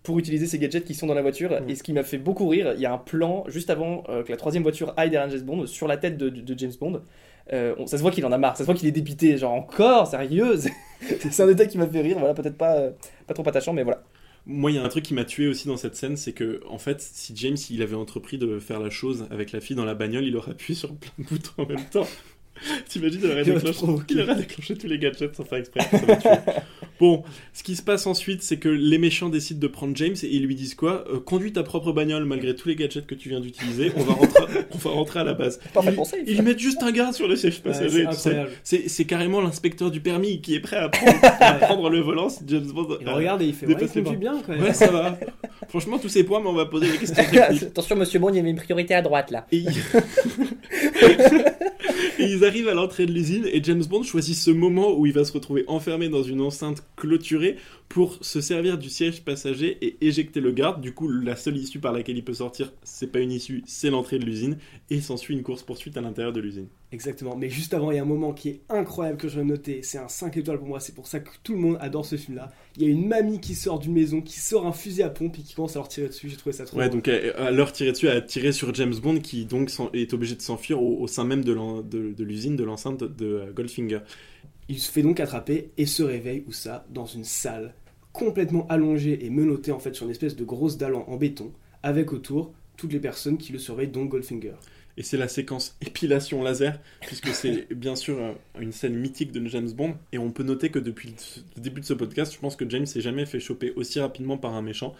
pour utiliser ces gadgets qui sont dans la voiture. Mm. Et ce qui m'a fait beaucoup rire, il y a un plan juste avant que la troisième voiture aille derrière James Bond, sur la tête de, de James Bond. Euh, on- ça se voit qu'il en a marre, ça se voit qu'il est dépité, genre encore, sérieux C'est un détail qui m'a fait rire, voilà, peut-être pas, euh, pas trop attachant, mais voilà. Moi, il y a un truc qui m'a tué aussi dans cette scène, c'est que, en fait, si James il avait entrepris de faire la chose avec la fille dans la bagnole, il aurait appuyé sur plein de boutons en même temps. T'imagines, il aurait, Il aurait déclenché, tous les gadgets sans faire exprès. bon, ce qui se passe ensuite, c'est que les méchants décident de prendre James et ils lui disent quoi? Euh, Conduis ta propre bagnole malgré tous les gadgets que tu viens d'utiliser. On va rentrer, on va rentrer à la base. Ils- conseil. Ils mettent juste un garde sur le siège passager. c'est carrément l'inspecteur du permis qui est prêt à prendre, à prendre le volant si James Bond. Il euh, regarde et il fait ouais, il conduit bien quand même. Ouais, ça va. Franchement, tous ces points, mais on va poser des questions. Attention, monsieur Bond, il y avait une priorité à droite là. Et. Ils arrivent à l'entrée de l'usine et James Bond choisit ce moment où il va se retrouver enfermé dans une enceinte clôturée pour se servir du siège passager et éjecter le garde. Du coup, la seule issue par laquelle il peut sortir, c'est pas une issue, c'est l'entrée de l'usine et s'ensuit une course poursuite à l'intérieur de l'usine. Exactement. Mais juste avant, il y a un moment qui est incroyable que je vais noter. C'est un 5 étoiles pour moi. C'est pour ça que tout le monde adore ce film-là. Il y a une mamie qui sort d'une maison, qui sort un fusil à pompe et qui commence à leur tirer dessus. J'ai trouvé ça trop Ouais, drôle. donc à, à leur tirer dessus, à tirer sur James Bond qui donc est obligé de s'enfuir au, au sein même de l'usine, de l'enceinte de, de, euh, Goldfinger. Il se fait donc attraper et se réveille, où ça Dans une salle complètement allongée et menottée en fait sur une espèce de grosse dalle en, béton, avec autour toutes les personnes qui le surveillent, dont Goldfinger. Et c'est la séquence épilation laser, puisque c'est bien sûr euh, une scène mythique de James Bond. Et on peut noter que depuis le début de ce podcast, je pense que James s'est jamais fait choper aussi rapidement par un méchant.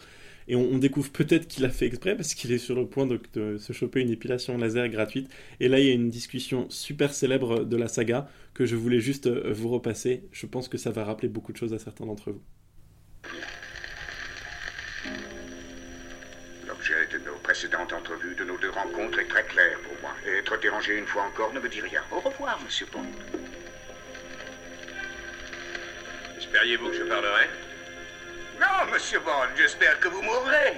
Et on, on découvre peut-être qu'il a fait exprès parce qu'il est sur le point de, de se choper une épilation laser gratuite. Et là, il y a une discussion super célèbre de la saga que je voulais juste euh, vous repasser. Je pense que ça va rappeler beaucoup de choses à certains d'entre vous. L'objet de nos précédentes entrevues, de nos deux rencontres, est très clair pour moi. Et être dérangé une fois encore ne me dit rien. Au revoir, monsieur Bond. Espériez-vous que je parlerais Non, monsieur Bond, j'espère que vous mourrez.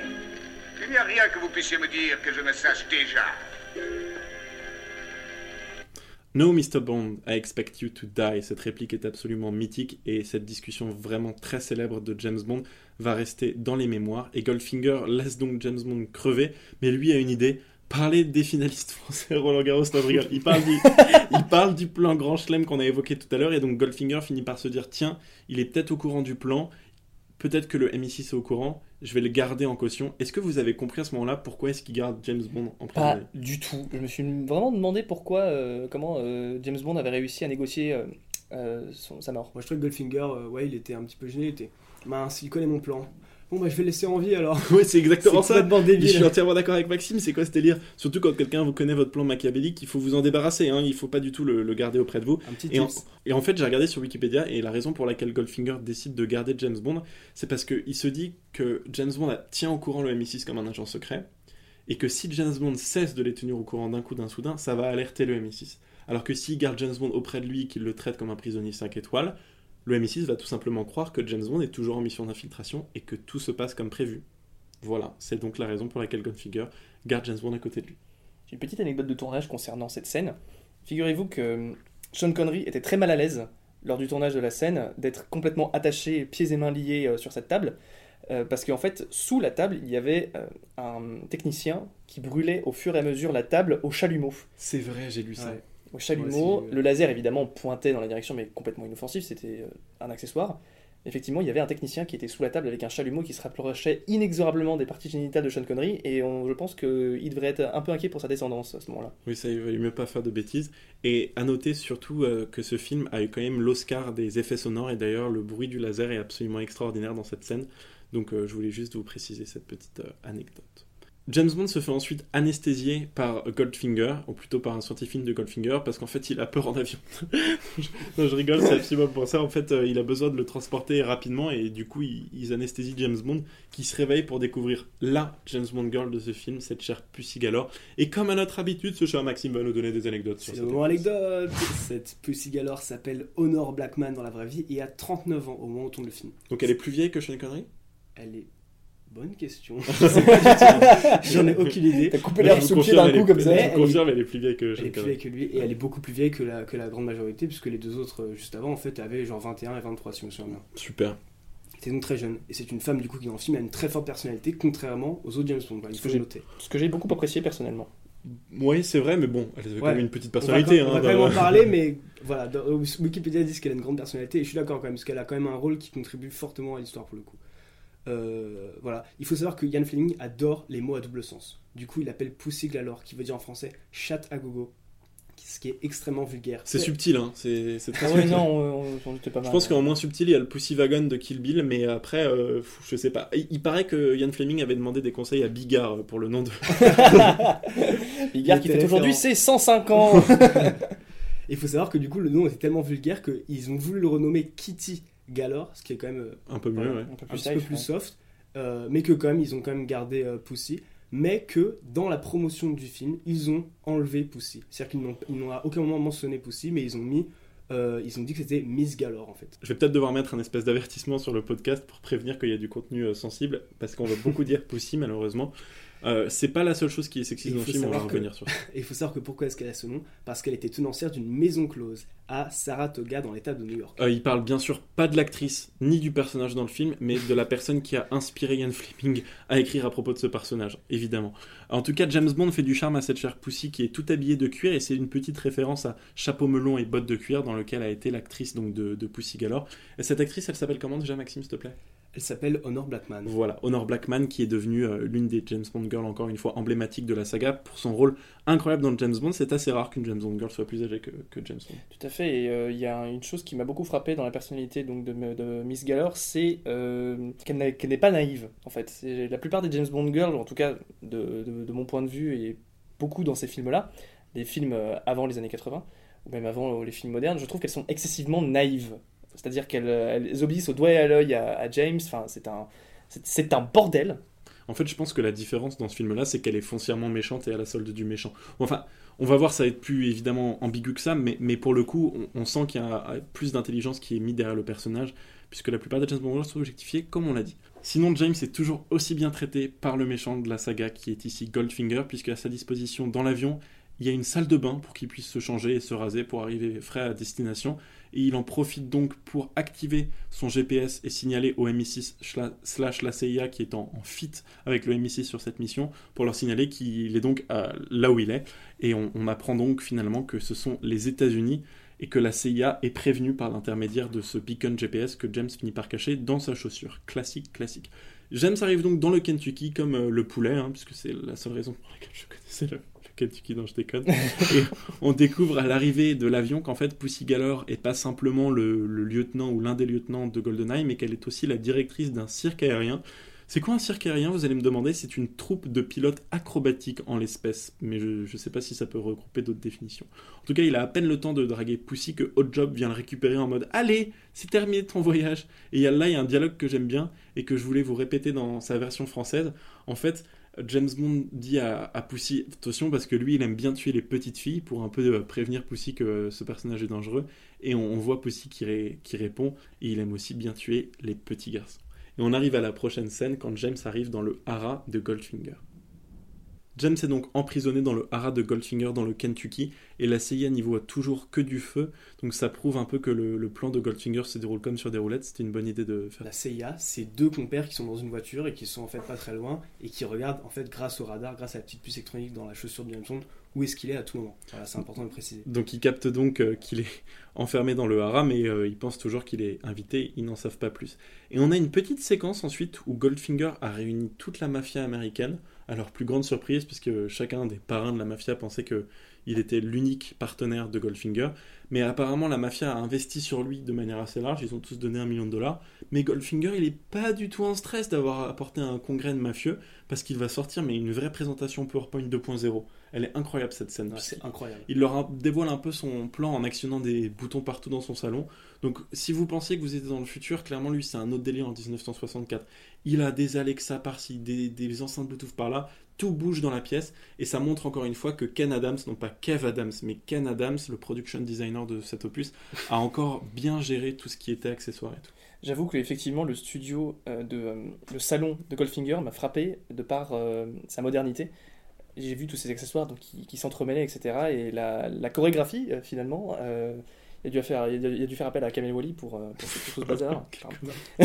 Il n'y a rien que vous puissiez me dire que je ne sache déjà. No, Mr. Bond, I expect you to die. Cette réplique est absolument mythique et cette discussion vraiment très célèbre de James Bond va rester dans les mémoires. Et Goldfinger laisse donc James Bond crever, mais lui a une idée. Parler des finalistes français Roland Garros, non, je rigole. Il parle, du, il parle du plan Grand Chelem qu'on a évoqué tout à l'heure et donc Goldfinger finit par se dire tiens, il est peut-être au courant du plan, peut-être que le MI6 est au courant, je vais le garder en caution. Est-ce que vous avez compris à ce moment-là pourquoi est-ce qu'il garde James Bond en Pas du tout. Je me suis vraiment demandé pourquoi, euh, comment euh, James Bond avait réussi à négocier euh, euh, son- sa mort. Moi, je trouvais que Goldfinger, euh, ouais, il était un petit peu gêné. Il était mince, il connaît mon plan. Bon, bah, je vais laisser en vie alors. Ouais, c'est exactement ça. je suis entièrement d'accord avec Maxime, c'est quoi ce délire Surtout quand quelqu'un vous connaît votre plan machiavélique, il faut vous en débarrasser, hein, il faut pas du tout le, le garder auprès de vous. Un petit Et en, tips. et en fait, j'ai regardé sur Wikipédia et la raison pour laquelle Goldfinger décide de garder James Bond, c'est parce qu'il se dit que James Bond tient au courant le MI6 comme un agent secret et que si James Bond cesse de les tenir au courant d'un coup d'un soudain, ça va alerter le MI6. Alors que s'il garde James Bond auprès de lui et qu'il le traite comme un prisonnier 5 étoiles, le MI6 va tout simplement croire que James Bond est toujours en mission d'infiltration et que tout se passe comme prévu. Voilà, c'est donc la raison pour laquelle Gunfinger garde James Bond à côté de lui. J'ai une petite anecdote de tournage concernant cette scène. Figurez-vous que euh, Sean Connery était très mal à l'aise lors du tournage de la scène d'être complètement attaché, pieds et mains liés euh, sur cette table. euh, parce qu'en fait, sous la table, il y avait euh, un technicien qui brûlait au fur et à mesure la table au chalumeau. C'est vrai, j'ai lu ça. Ouais. Au chalumeau, le laser évidemment pointait dans la direction, mais complètement inoffensif, c'était euh, un accessoire. Effectivement, il y avait un technicien qui était sous la table avec un chalumeau qui se rapprochait inexorablement des parties génitales de Sean Connery, et on- je pense qu'il devrait être un peu inquiet pour sa descendance à ce moment-là. Oui, ça, il valait mieux pas faire de bêtises. Et à noter surtout euh, que ce film a eu quand même l'Oscar des effets sonores, et d'ailleurs, le bruit du laser est absolument extraordinaire dans cette scène. Donc, euh, je voulais juste vous préciser cette petite euh, anecdote. James Bond se fait ensuite anesthésier par Goldfinger, ou plutôt par un scientifique de Goldfinger, parce qu'en fait il a peur en avion. non, je rigole, c'est absolument pour ça. En fait, euh, il a besoin de le transporter rapidement, et du coup, ils, anesthésient James Bond, qui se réveille pour découvrir la James Bond girl de ce film, cette chère Pussy Galore. Et comme à notre habitude, ce cher Maxime va nous donner des anecdotes sur C'est cette anecdote. Cette Pussy Galore s'appelle Honor Blackman dans la vraie vie et a 39 ans au moment où on tourne le film. Donc elle est plus vieille que Sean Connery? Elle est. Bonne question. Je sais pas du tout. J'en ai aucune idée. T'as coupé l'herbe sous le pied d'un elle coup est- comme ça. Je confirme, elle est plus vieille que Elle est plus vieille que lui et elle est beaucoup plus vieille que la, que la grande majorité, puisque les deux autres euh, juste avant en fait avaient genre 21 et 23 si je me souviens bien. Super. C'était donc très jeune. Et c'est une femme du coup qui dans le film a une très forte personnalité, contrairement aux autres James Bond. Il Ce faut que le j'ai- noter. Ce que j'ai beaucoup apprécié personnellement. Oui, c'est vrai, mais bon, elle avait quand même une petite On va, personnalité. quand- on va hein, quand même en parler, mais voilà, dans- Wikipédia dit qu'elle a une grande personnalité, et je suis d'accord quand même, parce qu'elle a quand même un rôle qui contribue fortement à l'histoire pour le coup. Euh, voilà, il faut savoir que Ian Fleming adore les mots à double sens. Du coup, il appelle Pussy Galore, qui veut dire en français chatte à gogo, ce qui est extrêmement vulgaire. C'est subtil, hein. C'est très Ah ouais, subtil. non, on, on, pas mal. Je pense qu'en moins subtil, il y a le Pussy Wagon de Kill Bill, mais après, euh, je sais pas. Il, il paraît que Ian Fleming avait demandé des conseils à Bigard euh, pour le nom de. Bigard qui fait aujourd'hui ses 105 ans. Il faut savoir que du coup, le nom était tellement vulgaire qu'ils ont voulu le renommer Kitty Galore, ce qui est quand même euh, Un peu mieux, ouais. un peu un plus peu plus ouais. soft, euh, mais que quand même, ils ont quand même gardé euh, Pussy, mais que dans la promotion du film, ils ont enlevé Pussy. C'est-à-dire qu'ils n'ont ils n'ont à aucun moment mentionné Pussy, mais ils ont mis, euh, ils ont dit que c'était Miss Galore en fait. Je vais peut-être devoir mettre un espèce d'avertissement sur le podcast pour prévenir qu'il y a du contenu euh, sensible, parce qu'on va beaucoup dire Pussy, malheureusement. Euh, c'est pas la seule chose qui est sexiste dans le film, on va que- revenir sur ça. Et il faut savoir que pourquoi est-ce qu'elle a ce nom? Parce qu'elle était tenancière d'une maison close à Saratoga dans l'état de New York. Euh, il parle bien sûr pas de l'actrice ni du personnage dans le film, mais de la personne qui a inspiré Ian Fleming à écrire à propos de ce personnage, évidemment. En tout cas, James Bond fait du charme à cette chère Pussy qui est tout habillée de cuir et c'est une petite référence à chapeau melon et bottes de cuir dans lequel a été l'actrice donc de, de Pussy Galore. Et cette actrice, elle s'appelle comment déjà, Maxime, s'il te plaît? Elle s'appelle Honor Blackman. Voilà, Honor Blackman qui est devenue euh, l'une des James Bond girls encore une fois emblématiques de la saga pour son rôle incroyable dans James Bond. C'est assez rare qu'une James Bond girl soit plus âgée que, que James Bond. Tout à fait, et euh, il y a une chose qui m'a beaucoup frappé dans la personnalité donc, de, de Miss Galore, c'est euh, qu'elle n'est qu'elle n'est pas naïve, en fait. C'est- La plupart des James Bond girls, en tout cas de, de- de mon point de vue, et beaucoup dans ces films-là, des films avant les années 80, ou même avant les films modernes, je trouve qu'elles sont excessivement naïves. C'est-à-dire qu'elles euh, obéissent au doigt et à l'œil à, James, enfin, c'est un, c'est- un bordel. En fait, je pense que la différence dans ce film-là, c'est qu'elle est foncièrement méchante et à la solde du méchant. Enfin, on va voir, ça va être plus évidemment ambigu que ça, mais, mais pour le coup, on, sent qu'il y a plus d'intelligence qui est mise derrière le personnage, puisque la plupart des James Bond sont objectifiés, comme on l'a dit. Sinon, James est toujours aussi bien traité par le méchant de la saga, qui est ici Goldfinger, puisque à sa disposition dans l'avion, il y a une salle de bain pour qu'il puisse se changer et se raser pour arriver frais à destination. Et il en profite donc pour activer son GPS et signaler au MI6 schla- slash la CIA qui est en, fit avec le MI6 sur cette mission pour leur signaler qu'il est donc là où il est. Et on, apprend donc finalement que ce sont les États-Unis et que la CIA est prévenue par l'intermédiaire de ce beacon GPS que James finit par cacher dans sa chaussure. Classique, classique. James arrive donc dans le Kentucky comme euh, le poulet, hein, puisque c'est la seule raison pour laquelle je connaissais le Kentucky dont je déconne. on découvre à l'arrivée de l'avion qu'en fait Pussy Galore est pas simplement le, lieutenant ou l'un des lieutenants de GoldenEye, mais qu'elle est aussi la directrice d'un cirque aérien. C'est quoi un cirque aérien Vous allez me demander? C'est une troupe de pilotes acrobatiques en l'espèce, mais je ne sais pas si ça peut regrouper d'autres définitions. En tout cas, il a à peine le temps de draguer Pussy que Hot Job vient le récupérer en mode Allez, c'est terminé ton voyage. Et là, il y a un dialogue que j'aime bien et que je voulais vous répéter dans sa version française. En fait, James Bond dit à, à Pussy attention parce que lui il aime bien tuer les petites filles pour un peu euh, prévenir Pussy que ce personnage est dangereux et on, on voit Pussy qui, ré- qui répond et il aime aussi bien tuer les petits garçons. Et on arrive à la prochaine scène quand James arrive dans le haras de Goldfinger. James est donc emprisonné dans le haras de Goldfinger dans le Kentucky et la CIA n'y voit toujours que du feu donc ça prouve un peu que le, le plan de Goldfinger se déroule comme sur des roulettes c'était une bonne idée de faire La CIA, c'est deux compères qui sont dans une voiture et qui sont en fait pas très loin et qui regardent en fait grâce au radar, grâce à la petite puce électronique dans la chaussure de James Bond, où est-ce qu'il est à tout moment. Voilà, c'est important de le préciser. Donc ils captent donc euh, qu'il est enfermé dans le haras, mais euh, ils pensent toujours qu'il est invité, ils n'en savent pas plus. Et on a une petite séquence ensuite où Goldfinger a réuni toute la mafia américaine, leur plus grande surprise, puisque chacun des parrains de la mafia pensait que il était l'unique partenaire de Goldfinger. Mais apparemment la mafia a investi sur lui de manière assez large, ils ont tous donné un million de dollars. Mais Goldfinger, il est pas du tout en stress d'avoir apporté un congrès de mafieux, parce qu'il va sortir mais une vraie présentation PowerPoint 2.0. Elle est incroyable cette scène. Ouais, c'est incroyable. Il leur dévoile un peu son plan en actionnant des boutons partout dans son salon. Donc, si vous pensez que vous êtes dans le futur, clairement, lui, c'est un autre délire en 1964. Il a des Alexa par-ci, des, des enceintes Bluetooth par-là. Tout bouge dans la pièce. Et ça montre encore une fois que Ken Adams, non pas Kev Adams, mais Ken Adams, le production designer de cet opus, a encore bien géré tout ce qui était accessoire et tout. J'avoue que effectivement le studio euh, de euh, le salon de Goldfinger m'a frappé de par euh, sa modernité. J'ai vu tous ces accessoires donc qui, qui s'entremêlaient etc. Et la, chorégraphie finalement, il a dû faire il a, il a dû faire appel à Kamel Wally pour, euh, pour, pour ce bazar.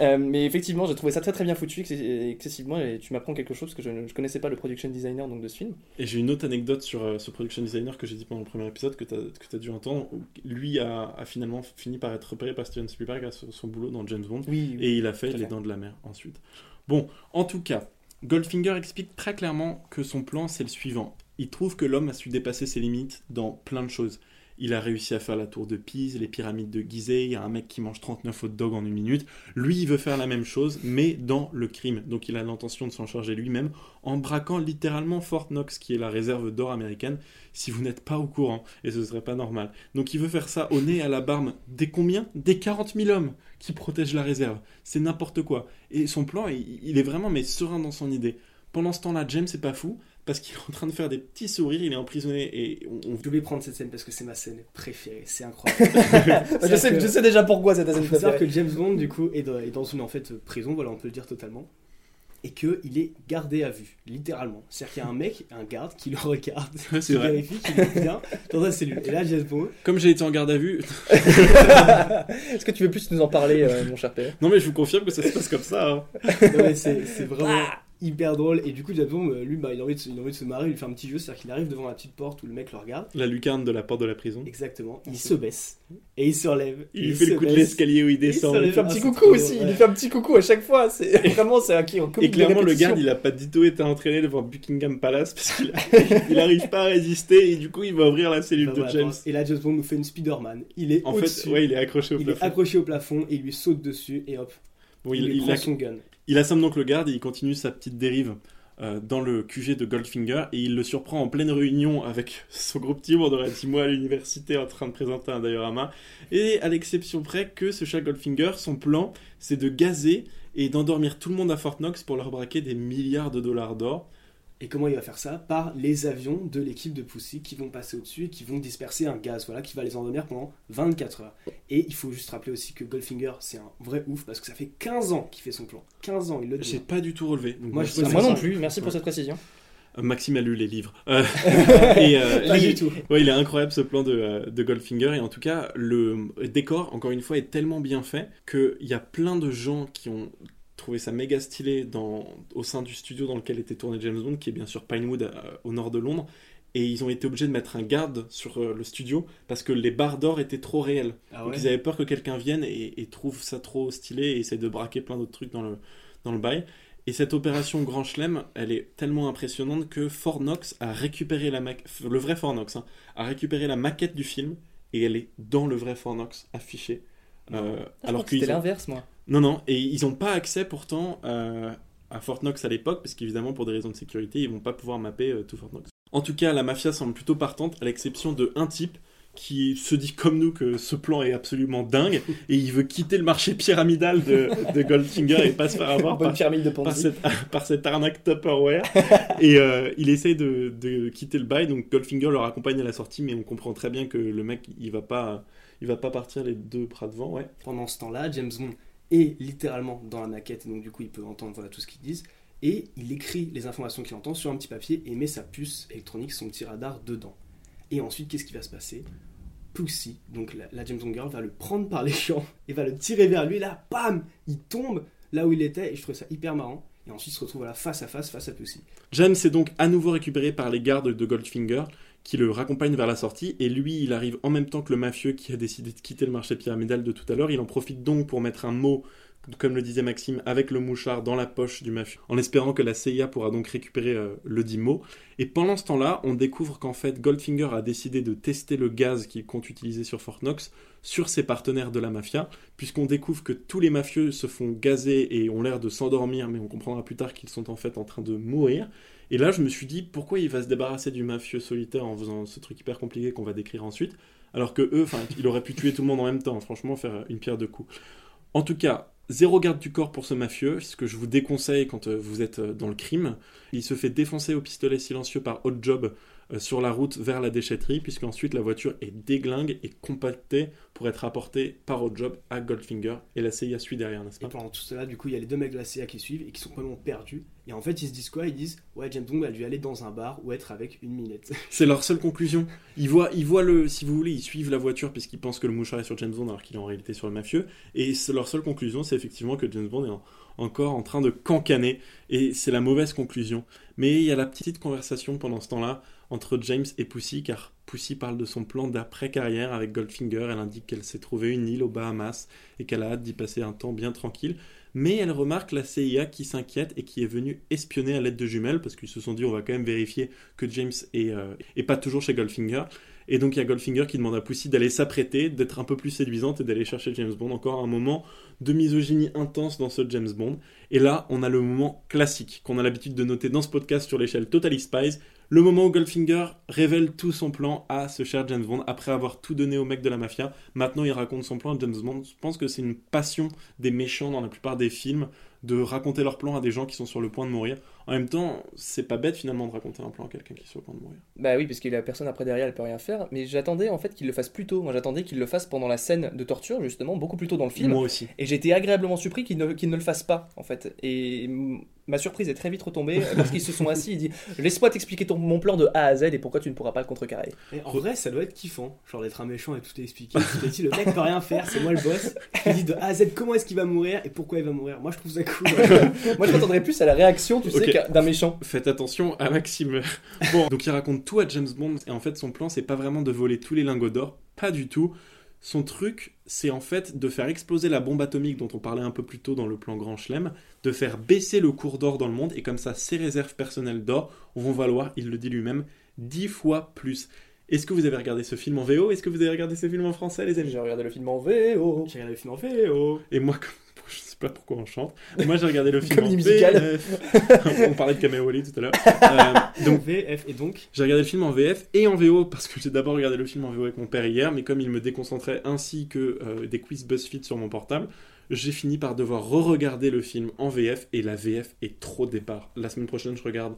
Euh, mais effectivement j'ai trouvé ça très très bien foutu excess- excessivement et tu m'apprends quelque chose parce que je ne je connaissais pas le production designer donc de ce film. Et j'ai une autre anecdote sur euh, ce production designer que j'ai dit pendant le premier épisode que tu as, dû entendre. Lui a, a finalement fini par être repéré par Steven Spielberg à son, son boulot dans James Bond. Oui. Et il a fait Tout Les. Dents de la Mer ensuite. Bon, en tout cas, Goldfinger explique très clairement que son plan, c'est le suivant. Il trouve que l'homme a su dépasser ses limites dans plein de choses. Il a réussi à faire la tour de Pise, les pyramides de Gizeh, il y a un mec qui mange 39 hot dogs en une minute. Lui, il veut faire la même chose, mais dans le crime. Donc il a l'intention de s'en charger lui-même, en braquant littéralement Fort Knox, qui est la réserve d'or américaine, si vous n'êtes pas au courant, et ce serait pas normal. Donc il veut faire ça au nez à la barbe des combien? Des 40 000 hommes qui protègent la réserve. C'est n'importe quoi. Et son plan, il, il est vraiment mais serein dans son idée. Pendant ce temps-là, James c'est pas fou parce qu'il est en train de faire des petits sourires, il est emprisonné et on, on- Je voulais prendre cette scène parce que c'est ma scène préférée. C'est incroyable. je, sais, je sais déjà pourquoi cette Il scène préférée. que James Bond, du coup, est dans, est dans une en fait, prison, voilà, on peut le dire totalement. Et qu'il est gardé à vue, littéralement. C'est-à-dire qu'il y a un mec, un garde, qui le regarde, Ouais, qui c'est vrai. vérifie qu'il est bien dans sa cellule. Et là, James Bond, Comme j'ai été en garde à vue, Est-ce que tu veux plus nous en parler euh, mon cher père non mais je vous confirme que ça se passe comme ça. hein. c'est c'est vraiment hyper drôle. Et du coup, Bond, euh, lui, bah, il, a envie de, se- il a envie de se marrer, il fait un petit jeu. C'est-à-dire qu'il arrive devant la petite porte où le mec le regarde. La lucarne de la porte de la prison. Exactement. Il se baisse. Et il se relève. Il lui fait le coup de l'escalier où il descend. Il lui fait un Ah, petit coucou aussi, il lui fait un petit coucou à chaque fois. C'est vraiment c'est un qui Et clairement, le garde, il a pas du tout été entraîné devant Buckingham Palace parce qu'il il arrive pas à résister et du coup, il va ouvrir la cellule de voilà, James. Et là, James Bond nous fait une Spider-Man. Il est En fait, ouais, il est accroché au il est plafond. accroché au plafond et il lui saute dessus et hop, Bon, il, il, il prend a- son gun. Il assomme donc le garde et il continue sa petite dérive euh, dans le QG de Goldfinger et il le surprend en pleine réunion avec son groupe aurait dit moi à l'université en train de présenter un diorama. Et à l'exception près que ce chat Goldfinger, son plan, c'est de gazer et d'endormir tout le monde à Fort Knox pour leur braquer des milliards de dollars d'or. Et comment il va faire ça Par les avions de l'équipe de Pussy qui vont passer au-dessus et qui vont disperser un gaz, voilà, qui va les endormir pendant 24 heures. Et il faut juste rappeler aussi que Goldfinger, c'est un vrai ouf parce que ça fait 15 ans qu'il fait son plan. 15 ans, il le J'ai pas du tout relevé. Donc, Moi, je non plus, merci pour Ouais. cette précision. Euh, Maxime a lu les livres. Euh, et, euh, Pas il- du tout. Ouais, il est incroyable ce plan de, de Goldfinger et en tout cas le décor encore une fois est tellement bien fait qu'il y a plein de gens qui ont trouvé ça méga stylé dans, au sein du studio dans lequel était tourné James Bond qui est bien sûr Pinewood euh, au nord de Londres et ils ont été obligés de mettre un garde sur euh, le studio parce que les barres d'or étaient trop réelles. Ah Donc ils avaient peur que quelqu'un vienne et, et trouve ça trop stylé et essaye de braquer plein d'autres trucs dans le, dans le bail. Et cette opération Grand Chelem, elle est tellement impressionnante que Fort Knox a récupéré la maquette, le vrai Fort Knox, hein, a récupéré la maquette du film et elle est dans le vrai Fort Knox affichée. Euh, alors que c'était l'inverse moi. Non, non, et ils n'ont pas accès pourtant euh, à Fort Knox à l'époque, parce qu'évidemment, pour des raisons de sécurité, ils vont pas pouvoir mapper euh, tout Fort Knox. En tout cas, la mafia semble plutôt partante, à l'exception de un type qui se dit comme nous que ce plan est absolument dingue et il veut quitter le marché pyramidal de, de Goldfinger et pas se faire avoir par, de cette, par cette arnaque Tupperware. et euh, il essaye de, de quitter le bail, donc Goldfinger leur accompagne à la sortie, mais on comprend très bien que le mec, il va pas, il va pas partir les deux bras devant, ouais. Pendant ce temps-là, James Bond est littéralement dans la maquette, et donc du coup il peut entendre voilà, tout ce qu'ils disent, et il écrit les informations qu'il entend sur un petit papier et met sa puce électronique, son petit radar dedans. Et ensuite, qu'est-ce qui va se passer? Pussy, donc la, la James Bond girl, va le prendre par les jambes et va le tirer vers lui, et là, bam Il tombe là où il était, et je trouvais ça hyper marrant. Et ensuite, il se retrouve voilà, face à face, face à Pussy. James est donc à nouveau récupéré par les gardes de Goldfinger qui le raccompagnent vers la sortie et lui il arrive en même temps que le mafieux qui a décidé de quitter le marché pyramidal de tout à l'heure. Il en profite donc pour mettre un mot, comme le disait Maxime, avec le mouchard dans la poche du mafieux en espérant que la CIA pourra donc récupérer euh, le dit mot. Et pendant ce temps-là, on découvre qu'en fait Goldfinger a décidé de tester le gaz qu'il compte utiliser sur Fort Knox sur ses partenaires de la mafia, puisqu'on découvre que tous les mafieux se font gazer et ont l'air de s'endormir, mais on comprendra plus tard qu'ils sont en fait en train de mourir. Et là, je me suis dit, pourquoi il va se débarrasser du mafieux solitaire en faisant ce truc hyper compliqué qu'on va décrire ensuite, alors que eux, enfin, il aurait pu tuer tout le monde en même temps, franchement, faire une pierre deux coups. En tout cas, zéro garde du corps pour ce mafieux, ce que je vous déconseille quand euh, vous êtes euh, dans le crime. Il se fait défoncer au pistolet silencieux par Hot Job sur la route vers la déchetterie, puisqu'ensuite la voiture est déglingue et compactée pour être apportée par Hot Job à Goldfinger, et la CIA suit derrière, n'est-ce Et pas? pendant tout cela, du coup, il y a les deux mecs de la CIA qui suivent et qui sont complètement perdus. Et en fait, ils se disent quoi? Ils disent Ouais, James Bond a dû aller dans un bar ou être avec une minette. C'est leur seule conclusion. Ils voient, ils voient le, si vous voulez, ils suivent la voiture puisqu'ils pensent que le mouchard est sur James Bond alors qu'il est en réalité sur le mafieux. Et leur seule conclusion, c'est effectivement que James Bond est en- encore en train de cancaner. Et c'est la mauvaise conclusion. Mais il y a la petite conversation pendant ce temps-là entre James et Pussy, car Pussy parle de son plan d'après-carrière avec Goldfinger. Elle indique qu'elle s'est trouvé une île aux Bahamas et qu'elle a hâte d'y passer un temps bien tranquille. Mais elle remarque la CIA qui s'inquiète et qui est venue espionner à l'aide de jumelles parce qu'ils se sont dit on va quand même vérifier que James euh, est pas toujours chez Goldfinger. Et donc il y a Goldfinger qui demande à Pussy d'aller s'apprêter, d'être un peu plus séduisante et d'aller chercher James Bond. Encore un moment de misogynie intense dans ce James Bond. Et là, on a le moment classique qu'on a l'habitude de noter dans ce podcast sur l'échelle Totally Spies. Le moment où Goldfinger révèle tout son plan à ce cher James Bond après avoir tout donné au mec de la mafia. Maintenant, il raconte son plan à James Bond. Je pense que c'est une passion des méchants dans la plupart des films de raconter leur plan à des gens qui sont sur le point de mourir. En même temps, c'est pas bête finalement de raconter un plan à quelqu'un qui est sur le point de mourir. Bah oui, parce qu'il a personne après derrière, elle peut rien faire. Mais j'attendais en fait qu'il le fasse plus tôt. Moi j'attendais qu'il le fasse pendant la scène de torture, justement, beaucoup plus tôt dans le film. Moi aussi. Et été agréablement surpris qu'il ne, le fasse pas, en fait. Et ma surprise est très vite retombée lorsqu'ils se sont assis. Il dit Laisse-moi t'expliquer ton, mon plan de A à Z et pourquoi tu ne pourras pas le contrecarrer. Et en vrai, ça doit être kiffant, genre d'être un méchant et tout. Tu t'es dit, le mec peut rien faire, c'est moi le boss. Je dis de A à Z comment est-ce qu'il va mourir et pourquoi il va mourir? Moi, je trouve ça cool. Moi je m'attendrais plus à la réaction, tu sais, Ok. qu'à- d'un méchant. Faites attention à Maxime. Bon, donc il raconte tout à James Bond et en fait son plan c'est pas vraiment de voler tous les lingots d'or, pas du tout. Son truc c'est en fait de faire exploser la bombe atomique dont on parlait un peu plus tôt dans le plan Grand Chelem, de faire baisser le cours d'or dans le monde et comme ça ses réserves personnelles d'or vont valoir, il le dit lui-même, 10 fois plus. Est-ce que vous avez regardé ce film en VO Est-ce que vous avez regardé ce film en français les amis? J'ai regardé le film en VO. J'ai regardé le film en VO. Et moi, comme- je sais pas pourquoi on chante. Moi, j'ai regardé le film Comédie en musicale. VF. on parlait de Cameo Wally tout à l'heure. Euh, donc, VF et donc. j'ai regardé le film en VF et en VO parce que j'ai d'abord regardé le film en VO avec mon père hier, mais comme il me déconcentrait ainsi que euh, des quiz BuzzFeed sur mon portable, j'ai fini par devoir re-regarder le film en VF et la VF est trop départ. La semaine prochaine, je regarde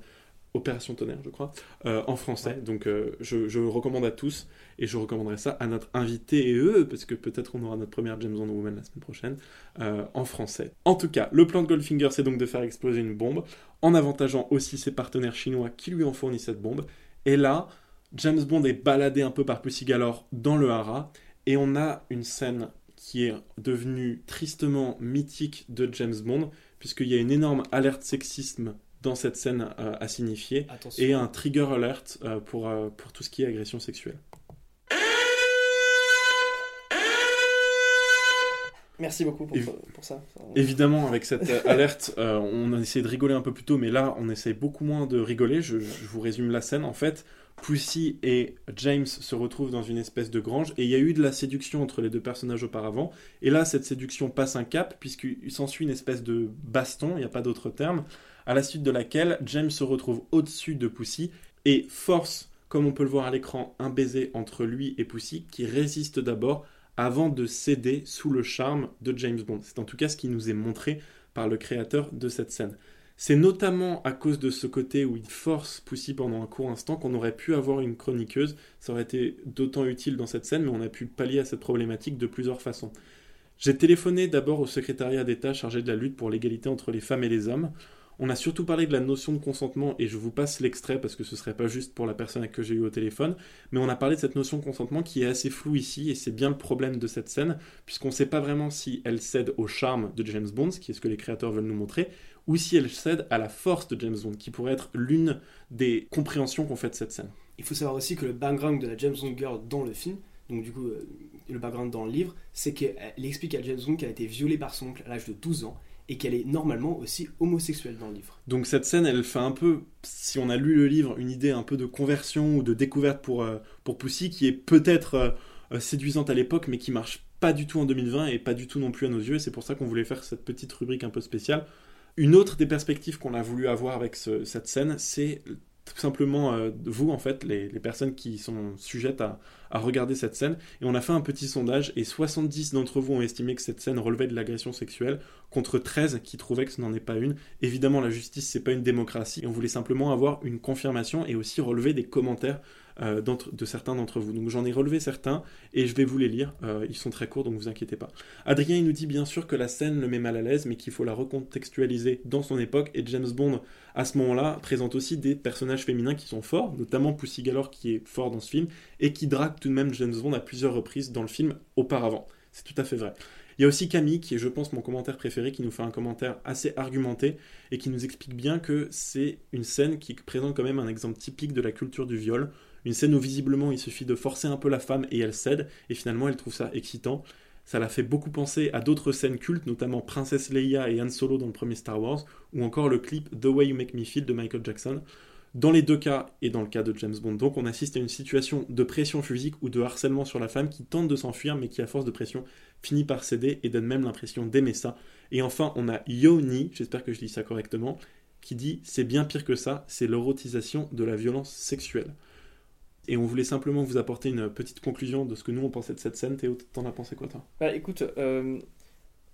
Opération Tonnerre, je crois, euh, en français. Donc, euh, je, je recommande à tous et je recommanderai ça à notre invité et eux, parce que peut-être on aura notre première James Bond Woman la semaine prochaine euh, en français. En tout cas, le plan de Goldfinger, c'est donc de faire exploser une bombe, en avantageant aussi ses partenaires chinois qui lui ont fourni cette bombe. Et là, James Bond est baladé un peu par Pussy Galore dans le Hara, et on a une scène qui est devenue tristement mythique de James Bond, puisqu'il y a une énorme alerte sexisme dans cette scène euh, à signifier, Attention. et un trigger alert euh, pour, euh, pour tout ce qui est agression sexuelle. Merci beaucoup pour, ça. Évidemment, avec cette euh, alerte, on a essayé de rigoler un peu plus tôt, mais là, on essaye beaucoup moins de rigoler. Je, je vous résume la scène. En fait, Pussy et James se retrouvent dans une espèce de grange, et il y a eu de la séduction entre les deux personnages auparavant. Et là, cette séduction passe un cap, puisqu'il s'ensuit une espèce de baston, il n'y a pas d'autre terme, à la suite de laquelle James se retrouve au-dessus de Pussy et force comme on peut le voir à l'écran, un baiser entre lui et Pussy qui résiste d'abord avant de céder sous le charme de James Bond. C'est en tout cas ce qui nous est montré par le créateur de cette scène. C'est notamment à cause de ce côté où il force Pussy pendant un court instant qu'on aurait pu avoir une chroniqueuse. Ça aurait été d'autant utile dans cette scène, mais on a pu pallier à cette problématique de plusieurs façons. J'ai téléphoné d'abord au secrétariat d'État chargé de la lutte pour l'égalité entre les femmes et les hommes. On a surtout parlé de la notion de consentement et je vous passe l'extrait parce que ce serait pas juste pour la personne que j'ai eu au téléphone, mais on a parlé de cette notion de consentement qui est assez floue ici et c'est bien le problème de cette scène puisqu'on ne sait pas vraiment si elle cède au charme de James Bond, ce qui est ce que les créateurs veulent nous montrer, ou si elle cède à la force de James Bond, qui pourrait être l'une des compréhensions qu'on fait de cette scène. Il faut savoir aussi que le background de la James Bond Girl dans le film, donc du coup euh, le background dans le livre, c'est qu'elle explique à James Bond qu'elle a été violée par son oncle à l'âge de 12 ans et qu'elle est normalement aussi homosexuelle dans le livre. Donc cette scène, elle fait un peu, si on a lu le livre, une idée un peu de conversion ou de découverte pour, euh, pour Pussy, qui est peut-être euh, euh, séduisante à l'époque, mais qui marche pas du tout en 2020 et pas du tout non plus à nos yeux. C'est pour ça qu'on voulait faire cette petite rubrique un peu spéciale. Une autre des perspectives qu'on a voulu avoir avec ce- cette scène, c'est tout simplement euh, vous, en fait, les, personnes qui sont sujettes à, à regarder cette scène. Et on a fait un petit sondage et 70 d'entre vous ont estimé que cette scène relevait de l'agression sexuelle contre 13 qui trouvaient que ce n'en est pas une. Évidemment, la justice, c'est pas une démocratie. On voulait simplement avoir une confirmation et aussi relever des commentaires euh, de certains d'entre vous. Donc j'en ai relevé certains et je vais vous les lire. Euh, ils sont très courts, donc vous inquiétez pas. Adrien, il nous dit bien sûr que la scène le met mal à l'aise, mais qu'il faut la recontextualiser dans son époque. Et James Bond, à ce moment-là, présente aussi des personnages féminins qui sont forts, notamment Pussy Galore qui est fort dans ce film, et qui drague tout de même James Bond à plusieurs reprises dans le film auparavant. C'est tout à fait vrai. Il y a aussi Camille, qui est, je pense, mon commentaire préféré, qui nous fait un commentaire assez argumenté et qui nous explique bien que c'est une scène qui présente quand même un exemple typique de la culture du viol. Une scène où visiblement il suffit de forcer un peu la femme et elle cède, et finalement elle trouve ça excitant. Ça l'a fait beaucoup penser à d'autres scènes cultes, notamment Princesse Leia et Han Solo dans le premier Star Wars, ou encore le clip The Way You Make Me Feel de Michael Jackson. Dans les deux cas, et dans le cas de James Bond, donc, on assiste à une situation de pression physique ou de harcèlement sur la femme qui tente de s'enfuir, mais qui, à force de pression, finit par céder et donne même l'impression d'aimer ça. Et enfin, on a Yoni, j'espère que je dis ça correctement, qui dit C'est bien pire que ça, c'est l'erotisation de la violence sexuelle. Et on voulait simplement vous apporter une petite conclusion de ce que nous on pensait de cette scène. Théo, t'en as pensé quoi toi? Bah écoute, euh,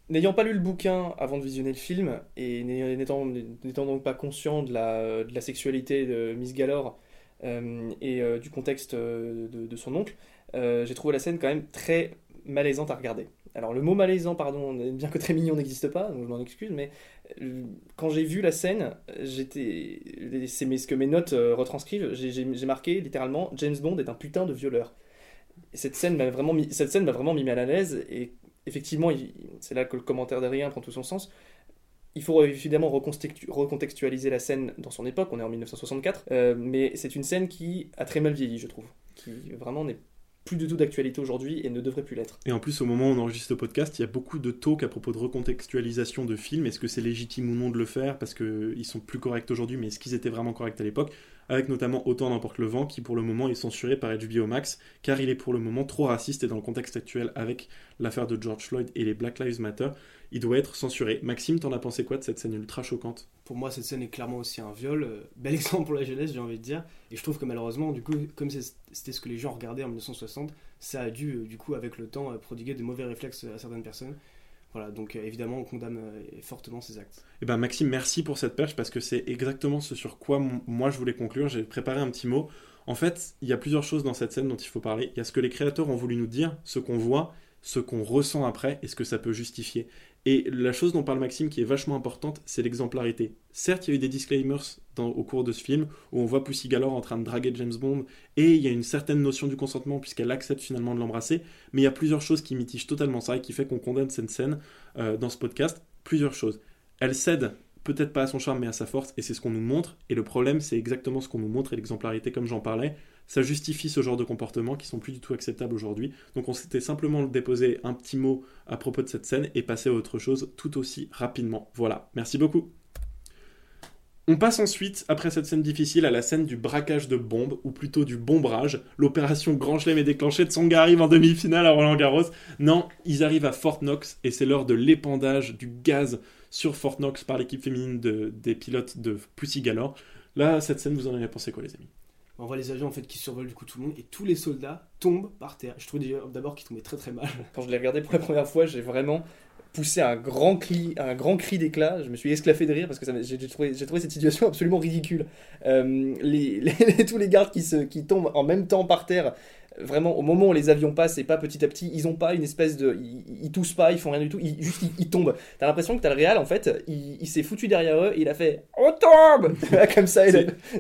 n'ayant pas lu le bouquin avant de visionner le film, et n'étant donc pas conscient de la, sexualité de Miss Galore euh, et euh, du contexte euh, de, son oncle, j'ai trouvé la scène quand même très malaisante à regarder. Alors le mot malaisant, pardon, bien que très mignon n'existe pas, donc je m'en excuse, mais euh, quand j'ai vu la scène, j'étais, c'est ce que mes notes euh, retranscrivent, j'ai- marqué littéralement James Bond est un putain de violeur. Et cette scène m'a vraiment mis, cette scène m'a vraiment mis mal à l'aise et effectivement, c'est là que le commentaire d'Adrien prend tout son sens. Il faut évidemment recontextu- recontextualiser la scène dans son époque, on est en 1964, euh, mais c'est une scène qui a très mal vieilli, je trouve, qui vraiment n'est plus du tout d'actualité aujourd'hui et ne devrait plus l'être. Et en plus, au moment où on enregistre ce podcast, il y a beaucoup de talk à propos de recontextualisation de films. Est-ce que c'est légitime ou non de le faire? Parce qu'ils sont plus corrects aujourd'hui, mais est-ce qu'ils étaient vraiment corrects à l'époque? Avec notamment Autant n'emporte le vent, qui pour le moment est censuré par HBO Max, car il est pour le moment trop raciste et dans le contexte actuel avec l'affaire de George Floyd et les Black Lives Matter, il doit être censuré. Maxime, t'en as pensé quoi de cette scène ultra choquante? Pour moi, cette scène est clairement aussi un viol. euh, bel exemple pour la jeunesse, j'ai envie de dire. Et je trouve que malheureusement, du coup, comme c'était ce que les gens regardaient en 1960, ça a dû, euh, du coup, avec le temps, euh, prodiguer de mauvais réflexes à certaines personnes. Voilà, donc euh, évidemment, on condamne euh, fortement ces actes. Eh ben Maxime, merci pour cette perche parce que c'est exactement ce sur quoi moi je voulais conclure. J'ai préparé un petit mot. En fait, il y a plusieurs choses dans cette scène dont il faut parler. Il y a ce que les créateurs ont voulu nous dire, ce qu'on voit, ce qu'on ressent après et ce que ça peut justifier. Et la chose dont parle Maxime qui est vachement importante, c'est l'exemplarité. Certes, il y a eu des disclaimers au cours de ce film où on voit Pussy Galore en train de draguer James Bond et il y a une certaine notion du consentement puisqu'elle accepte finalement de l'embrasser. Mais il y a plusieurs choses qui mitigent totalement ça et qui fait qu'on condamne cette scène euh, dans ce podcast. Plusieurs choses. Elle cède peut-être pas à son charme mais à sa force et c'est ce qu'on nous montre et le problème c'est exactement ce qu'on nous montre et l'exemplarité comme j'en parlais ça justifie ce genre de comportements qui sont plus du tout acceptables aujourd'hui donc on s'était simplement déposé un petit mot à propos de cette scène et passer à autre chose tout aussi rapidement voilà merci beaucoup on passe ensuite, après cette scène difficile, à la scène du braquage de bombes, ou plutôt du bombrage. L'opération Grand Chelem est déclenchée, Tsonga arrive en demi-finale à Roland Garros. Non, ils arrivent à Fort Knox, et c'est l'heure de l'épandage du gaz sur Fort Knox par l'équipe féminine de- des pilotes de Pussy Galore. Là, cette scène, vous en avez pensé quoi, les amis? On voit les avions en fait qui survolent du coup tout le monde et tous les soldats tombent par terre. Je trouve d'abord qu'ils tombaient très très mal. Quand je l'ai regardé pour la première fois, j'ai vraiment poussé un grand cri, un grand cri d'éclat. Je me suis esclaffé de rire parce que j'ai trouvé, trouvé cette situation absolument ridicule. Euh, les, les- tous les gardes qui, se, qui tombent en même temps par terre, vraiment au moment où les avions passent et pas petit à petit, ils ont pas une espèce de, ils, ils toussent pas, ils font rien du tout, ils, juste ils, ils tombent. T'as l'impression que t'as le réal en fait, il, il s'est foutu derrière eux et il a fait on tombe comme ça.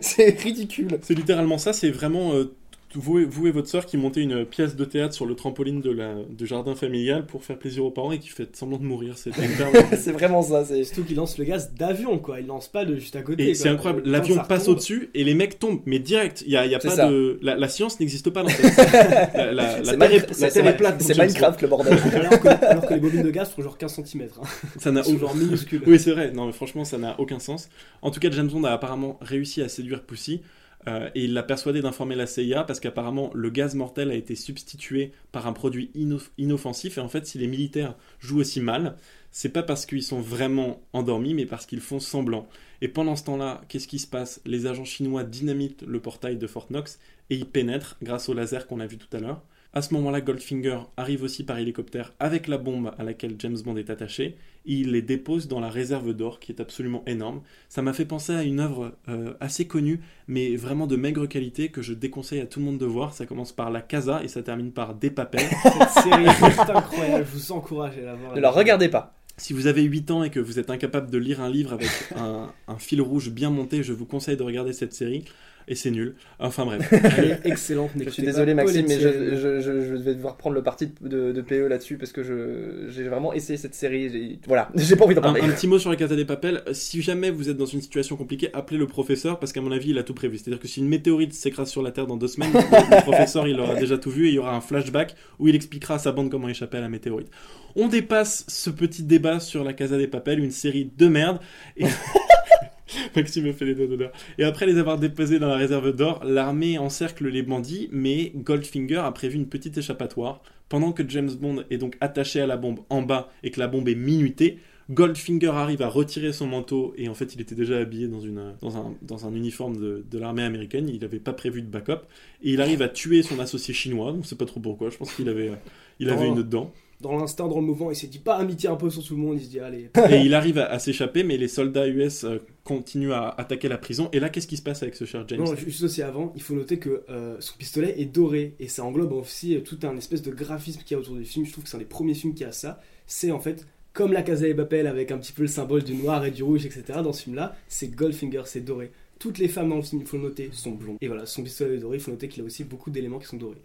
C'est ridicule. C'est littéralement ça, c'est vraiment euh, vous, et, vous et votre soeur qui montez une pièce de théâtre sur le trampoline de la, du jardin familial pour faire plaisir aux parents et qui fait semblant de mourir. C'est c'est vraiment ça. C'est Surtout qu'ils lancent le gaz d'avion quoi, ils lancent pas de juste à côté. Et quoi. c'est incroyable, l'avion passe au-dessus et les mecs tombent, mais direct. Il y a, il y a C'est pas ça. de. La, la science n'existe pas dans cette. la, la, la c'est terre, est, Minecraft- la c'est- terre est plate. dans C'est James Minecraft le bordel. alors, que, alors que les bobines de gaz font genre 15 cm. Bond. Ça n'a sont aucun- genre minuscules. Oui, c'est vrai. Non, mais franchement, ça n'a aucun sens. En tout cas, James Bond a apparemment réussi à séduire Pussy. Euh, et il l'a persuadé d'informer la CIA parce qu'apparemment le gaz mortel a été substitué par un produit inoff- inoffensif. Et en fait, si les militaires jouent aussi mal, c'est pas parce qu'ils sont vraiment endormis, mais parce qu'ils font semblant. Et pendant ce temps-là, qu'est-ce qui se passe? Les agents chinois dynamitent le portail de Fort Knox et y pénètrent grâce au laser qu'on a vu tout à l'heure. À ce moment-là, Goldfinger arrive aussi par hélicoptère avec la bombe à laquelle James Bond est attaché il les dépose dans la réserve d'or qui est absolument énorme. Ça m'a fait penser à une œuvre euh, assez connue mais vraiment de maigre qualité que je déconseille à tout le monde de voir. Ça commence par La Casa et ça termine par Des Papels. Cette série est incroyable, je vous encourage à la voir. Ne la regardez pas. si vous avez 8 ans et que vous êtes incapable de lire un livre avec un, un fil rouge bien monté, je vous conseille de regarder cette série et c'est nul. Enfin bref. Elle est excellente. Je suis désolé Maxime, mais je, je, je, je vais devoir prendre le parti de, de PE là-dessus parce que je j'ai vraiment essayé cette série. Voilà, j'ai pas envie d'en Un, parler. un petit mot sur la Casa des Papels. Si jamais vous êtes dans une situation compliquée, appelez le professeur parce qu'à mon avis, il a tout prévu. C'est-à-dire que si une météorite s'écrase sur la Terre dans deux semaines, le, le professeur il aura déjà tout vu et il y aura un flashback où il expliquera à sa bande comment échapper à la météorite. On dépasse ce petit débat sur la Casa des Papels, une série de merde. Et... Maxime me fait les doigts d'honneur. Et après les avoir déposés dans la réserve d'or, l'armée encercle les bandits, mais Goldfinger a prévu une petite échappatoire. Pendant que James Bond est donc attaché à la bombe en bas et que la bombe est minutée, Goldfinger arrive à retirer son manteau et en fait il était déjà habillé dans, une, dans, un, dans un uniforme de, de l'armée américaine, il n'avait pas prévu de backup et il arrive à tuer son associé chinois, on sait pas trop pourquoi, je pense qu'il avait, il avait une dent. Dans l'instinct, dans le mouvement, il s'est dit pas amitié un peu sur tout le monde. Il se dit allez. Et il arrive à, à s'échapper mais les soldats US continuent à attaquer la prison et là qu'est-ce qui se passe avec ce cher James Non, juste aussi avant, il faut noter que euh, son pistolet est doré et ça englobe aussi euh, tout un espèce de graphisme qu'il y a autour du film. Je trouve que c'est un des premiers films qui a ça. C'est en fait comme la Casa des Papel avec un petit peu le symbole du noir et du rouge, etc. Dans ce film-là, c'est Goldfinger, c'est doré. Toutes les femmes dans le film, il faut le noter, sont blondes. Et voilà, son pistolet est doré, il faut noter qu'il a aussi beaucoup d'éléments qui sont dorés.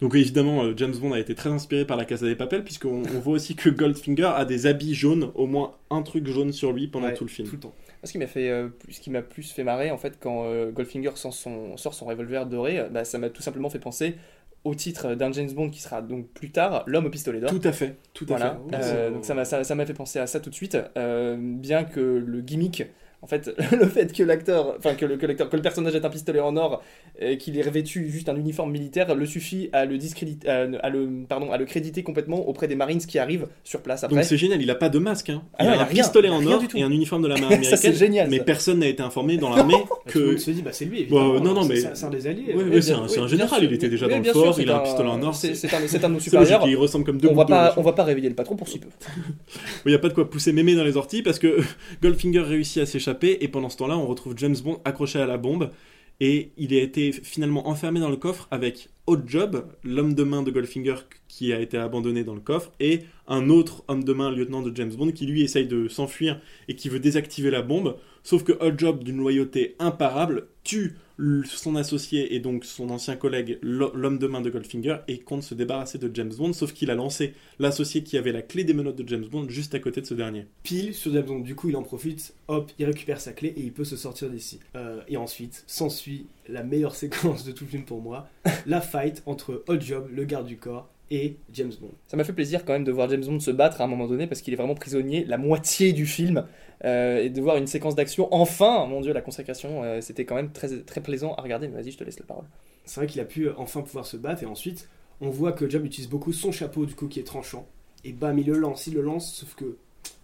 Donc évidemment, euh, James Bond a été très inspiré par la Casa des Papels, puisqu'on on voit aussi que Goldfinger a des habits jaunes, au moins un truc jaune sur lui pendant Ouais, tout le film. Tout le temps. Ce qui m'a fait, euh, ce qui m'a plus fait marrer en fait quand euh, Goldfinger sort son, sort son revolver doré, euh, bah, ça m'a tout simplement fait penser au titre d'un James Bond qui sera donc plus tard l'homme au pistolet d'or. Tout à fait, tout à Voilà, fait. Euh, donc ça m'a ça, ça m'a fait penser à ça tout de suite, bien que le gimmick, en fait, le fait que l'acteur, enfin que le, que l'acteur, que le personnage ait un pistolet en or, et qu'il ait revêtu juste un uniforme militaire, le suffit à le discréditer, à, à le, pardon, à le créditer complètement auprès des Marines qui arrivent sur place après. Donc c'est génial, il a pas de masque, hein. Ah il non, a il a un rien, pistolet en or et un uniforme de Ça, c'est américaine, génial, mais ça. personne n'a été informé dans l'armée Tout le que... monde se dit, bah c'est lui, évidemment. Bon, non, non, mais- C'est c'est un des alliés. Ouais, ouais. ouais, c'est un, c'est général, il était déjà oui, dans le sûr, fort, c'est il a un un- pistolet en or. C'est C'est c'est un, c'est un de nos c'est supérieurs. il ressemble comme deux On va pas, on va pas réveiller le patron pour si peu. Il n'y a pas de quoi pousser mémé dans les orties parce que Goldfinger réussit à s'échapper et pendant ce temps-là, on retrouve James Bond accroché à la bombe et il a été finalement enfermé dans le coffre avec Hot Job, l'homme de main de Goldfinger qui a été abandonné dans le coffre, et un autre homme de main, lieutenant de James Bond, qui lui essaye de s'enfuir et qui veut désactiver la bombe. Sauf que Hot Job, d'une loyauté imparable, tue son associé et donc son ancien collègue, l'ho- l'homme de main de Goldfinger, et compte se débarrasser de James Bond, sauf qu'il a lancé l'associé qui avait la clé des menottes de James Bond juste à côté de ce dernier. pile sur James Bond. Du coup, il en profite, hop, il récupère sa clé et il peut se sortir d'ici. Euh, et ensuite, s'ensuit la meilleure séquence de tout le film pour moi, la fight entre Hot Job, le garde du corps, et James Bond. Ça m'a fait plaisir quand même de voir James Bond se battre à un moment donné parce qu'il est vraiment prisonnier la moitié du film euh, et de voir une séquence d'action. Enfin, mon dieu, la consécration, euh, c'était quand même très, très plaisant à regarder. Mais vas-y, je te laisse la parole. C'est vrai qu'il a pu euh, enfin pouvoir se battre et ensuite, on voit que Job utilise beaucoup son chapeau du coup qui est tranchant. Et bam, il le lance, il le lance, sauf que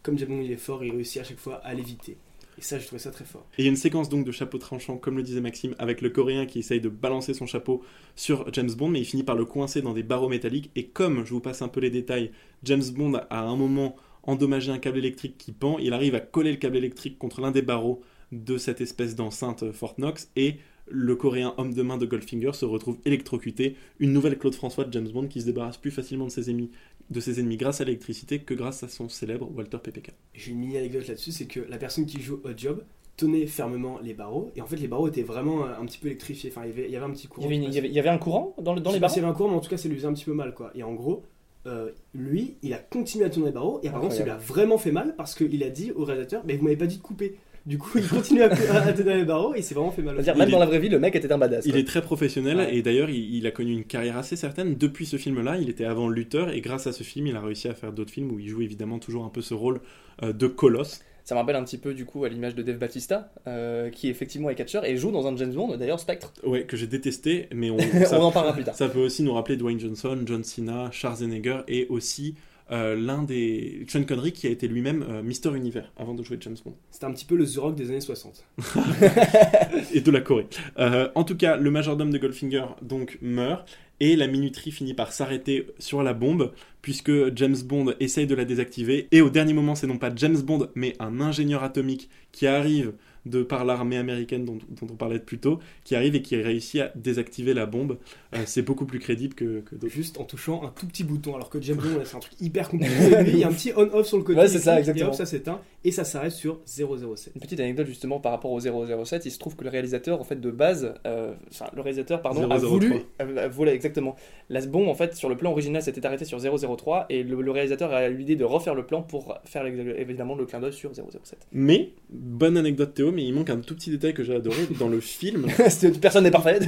comme James Bond il est fort, il réussit à chaque fois à l'éviter. Et ça, j'ai trouvé ça très fort. Et il y a une séquence donc de chapeau tranchant, comme le disait Maxime, avec le coréen qui essaye de balancer son chapeau sur James Bond, mais il finit par le coincer dans des barreaux métalliques. Et comme, je vous passe un peu les détails, James Bond a à un moment endommagé un câble électrique qui pend, il arrive à coller le câble électrique contre l'un des barreaux de cette espèce d'enceinte Fort Knox, et le coréen homme de main de Goldfinger se retrouve électrocuté. Une nouvelle Claude François de James Bond qui se débarrasse plus facilement de ses ennemis, de ses ennemis grâce à l'électricité que grâce à son célèbre Walter PPK. J'ai une mini anecdote là-dessus, c'est que la personne qui joue au job tenait fermement les barreaux, et en fait les barreaux étaient vraiment euh, un petit peu électrifiés, enfin il y avait, il y avait un petit Il courant. y avait, qui il y avait- il y avait un courant dans, le- dans Je les barreaux s'il y avait un courant, mais en tout cas ça lui faisait un petit peu mal quoi. Et en gros, euh, lui, il a continué à tourner les barreaux, et par contre ça lui a vraiment fait mal parce qu'il a dit au réalisateur, mais vous m'avez pas dit de couper. Du coup, il continue à, à, à tenir les barreaux, et il s'est vraiment fait mal. C'est-à-dire, aussi. même Il dans est- la vraie vie, le mec était un badass. Il quoi. est très professionnel Ouais. et d'ailleurs il, il a connu une carrière assez certaine depuis ce film-là. Il était avant lutteur et grâce à ce film, il a réussi à faire d'autres films où il joue évidemment toujours un peu ce rôle euh, de colosse. Ça me rappelle un petit peu du coup à l'image de Dave Batista, euh, qui effectivement est catcheur et joue dans un James Bond, d'ailleurs Spectre. Ouais, que j'ai détesté, mais on, On ça, en parlera plus tard. ça peut aussi nous rappeler Dwayne Johnson, John Cena, Schwarzenegger et aussi euh, l'un des Sean Connery qui a été lui-même euh, Mister Univers avant de jouer James Bond. C'était un petit peu le The Rock des années 60. et de la Corée. Euh, en tout cas, le majordome de Goldfinger donc meurt et la minuterie finit par s'arrêter sur la bombe puisque James Bond essaye de la désactiver et au dernier moment, c'est non pas James Bond mais un ingénieur atomique qui arrive de par l'armée américaine dont, dont on parlait plus tôt, qui arrive et qui réussit à désactiver la bombe. Euh, c'est beaucoup plus crédible que, que d'autres. Juste en touchant un tout petit bouton, alors que James Bond, c'est un truc hyper compliqué. Il y a un petit on-off sur le côté. Ouais, c'est ça, exactement. Et hop, ça s'éteint, et ça s'arrête sur 007. Une petite anecdote justement par rapport au 007, il se trouve que le réalisateur en fait de base, euh, enfin le réalisateur pardon, a 003. voulu, a- exactement. La bombe en fait sur le plan original s'était arrêté sur 003 et le, le réalisateur a eu l'idée de refaire le plan pour faire évidemment le clin d'œil sur 007. Mais, bonne anecdote Théo, mais il manque un tout petit détail que j'ai adoré dans le film. Personne n'est parfait.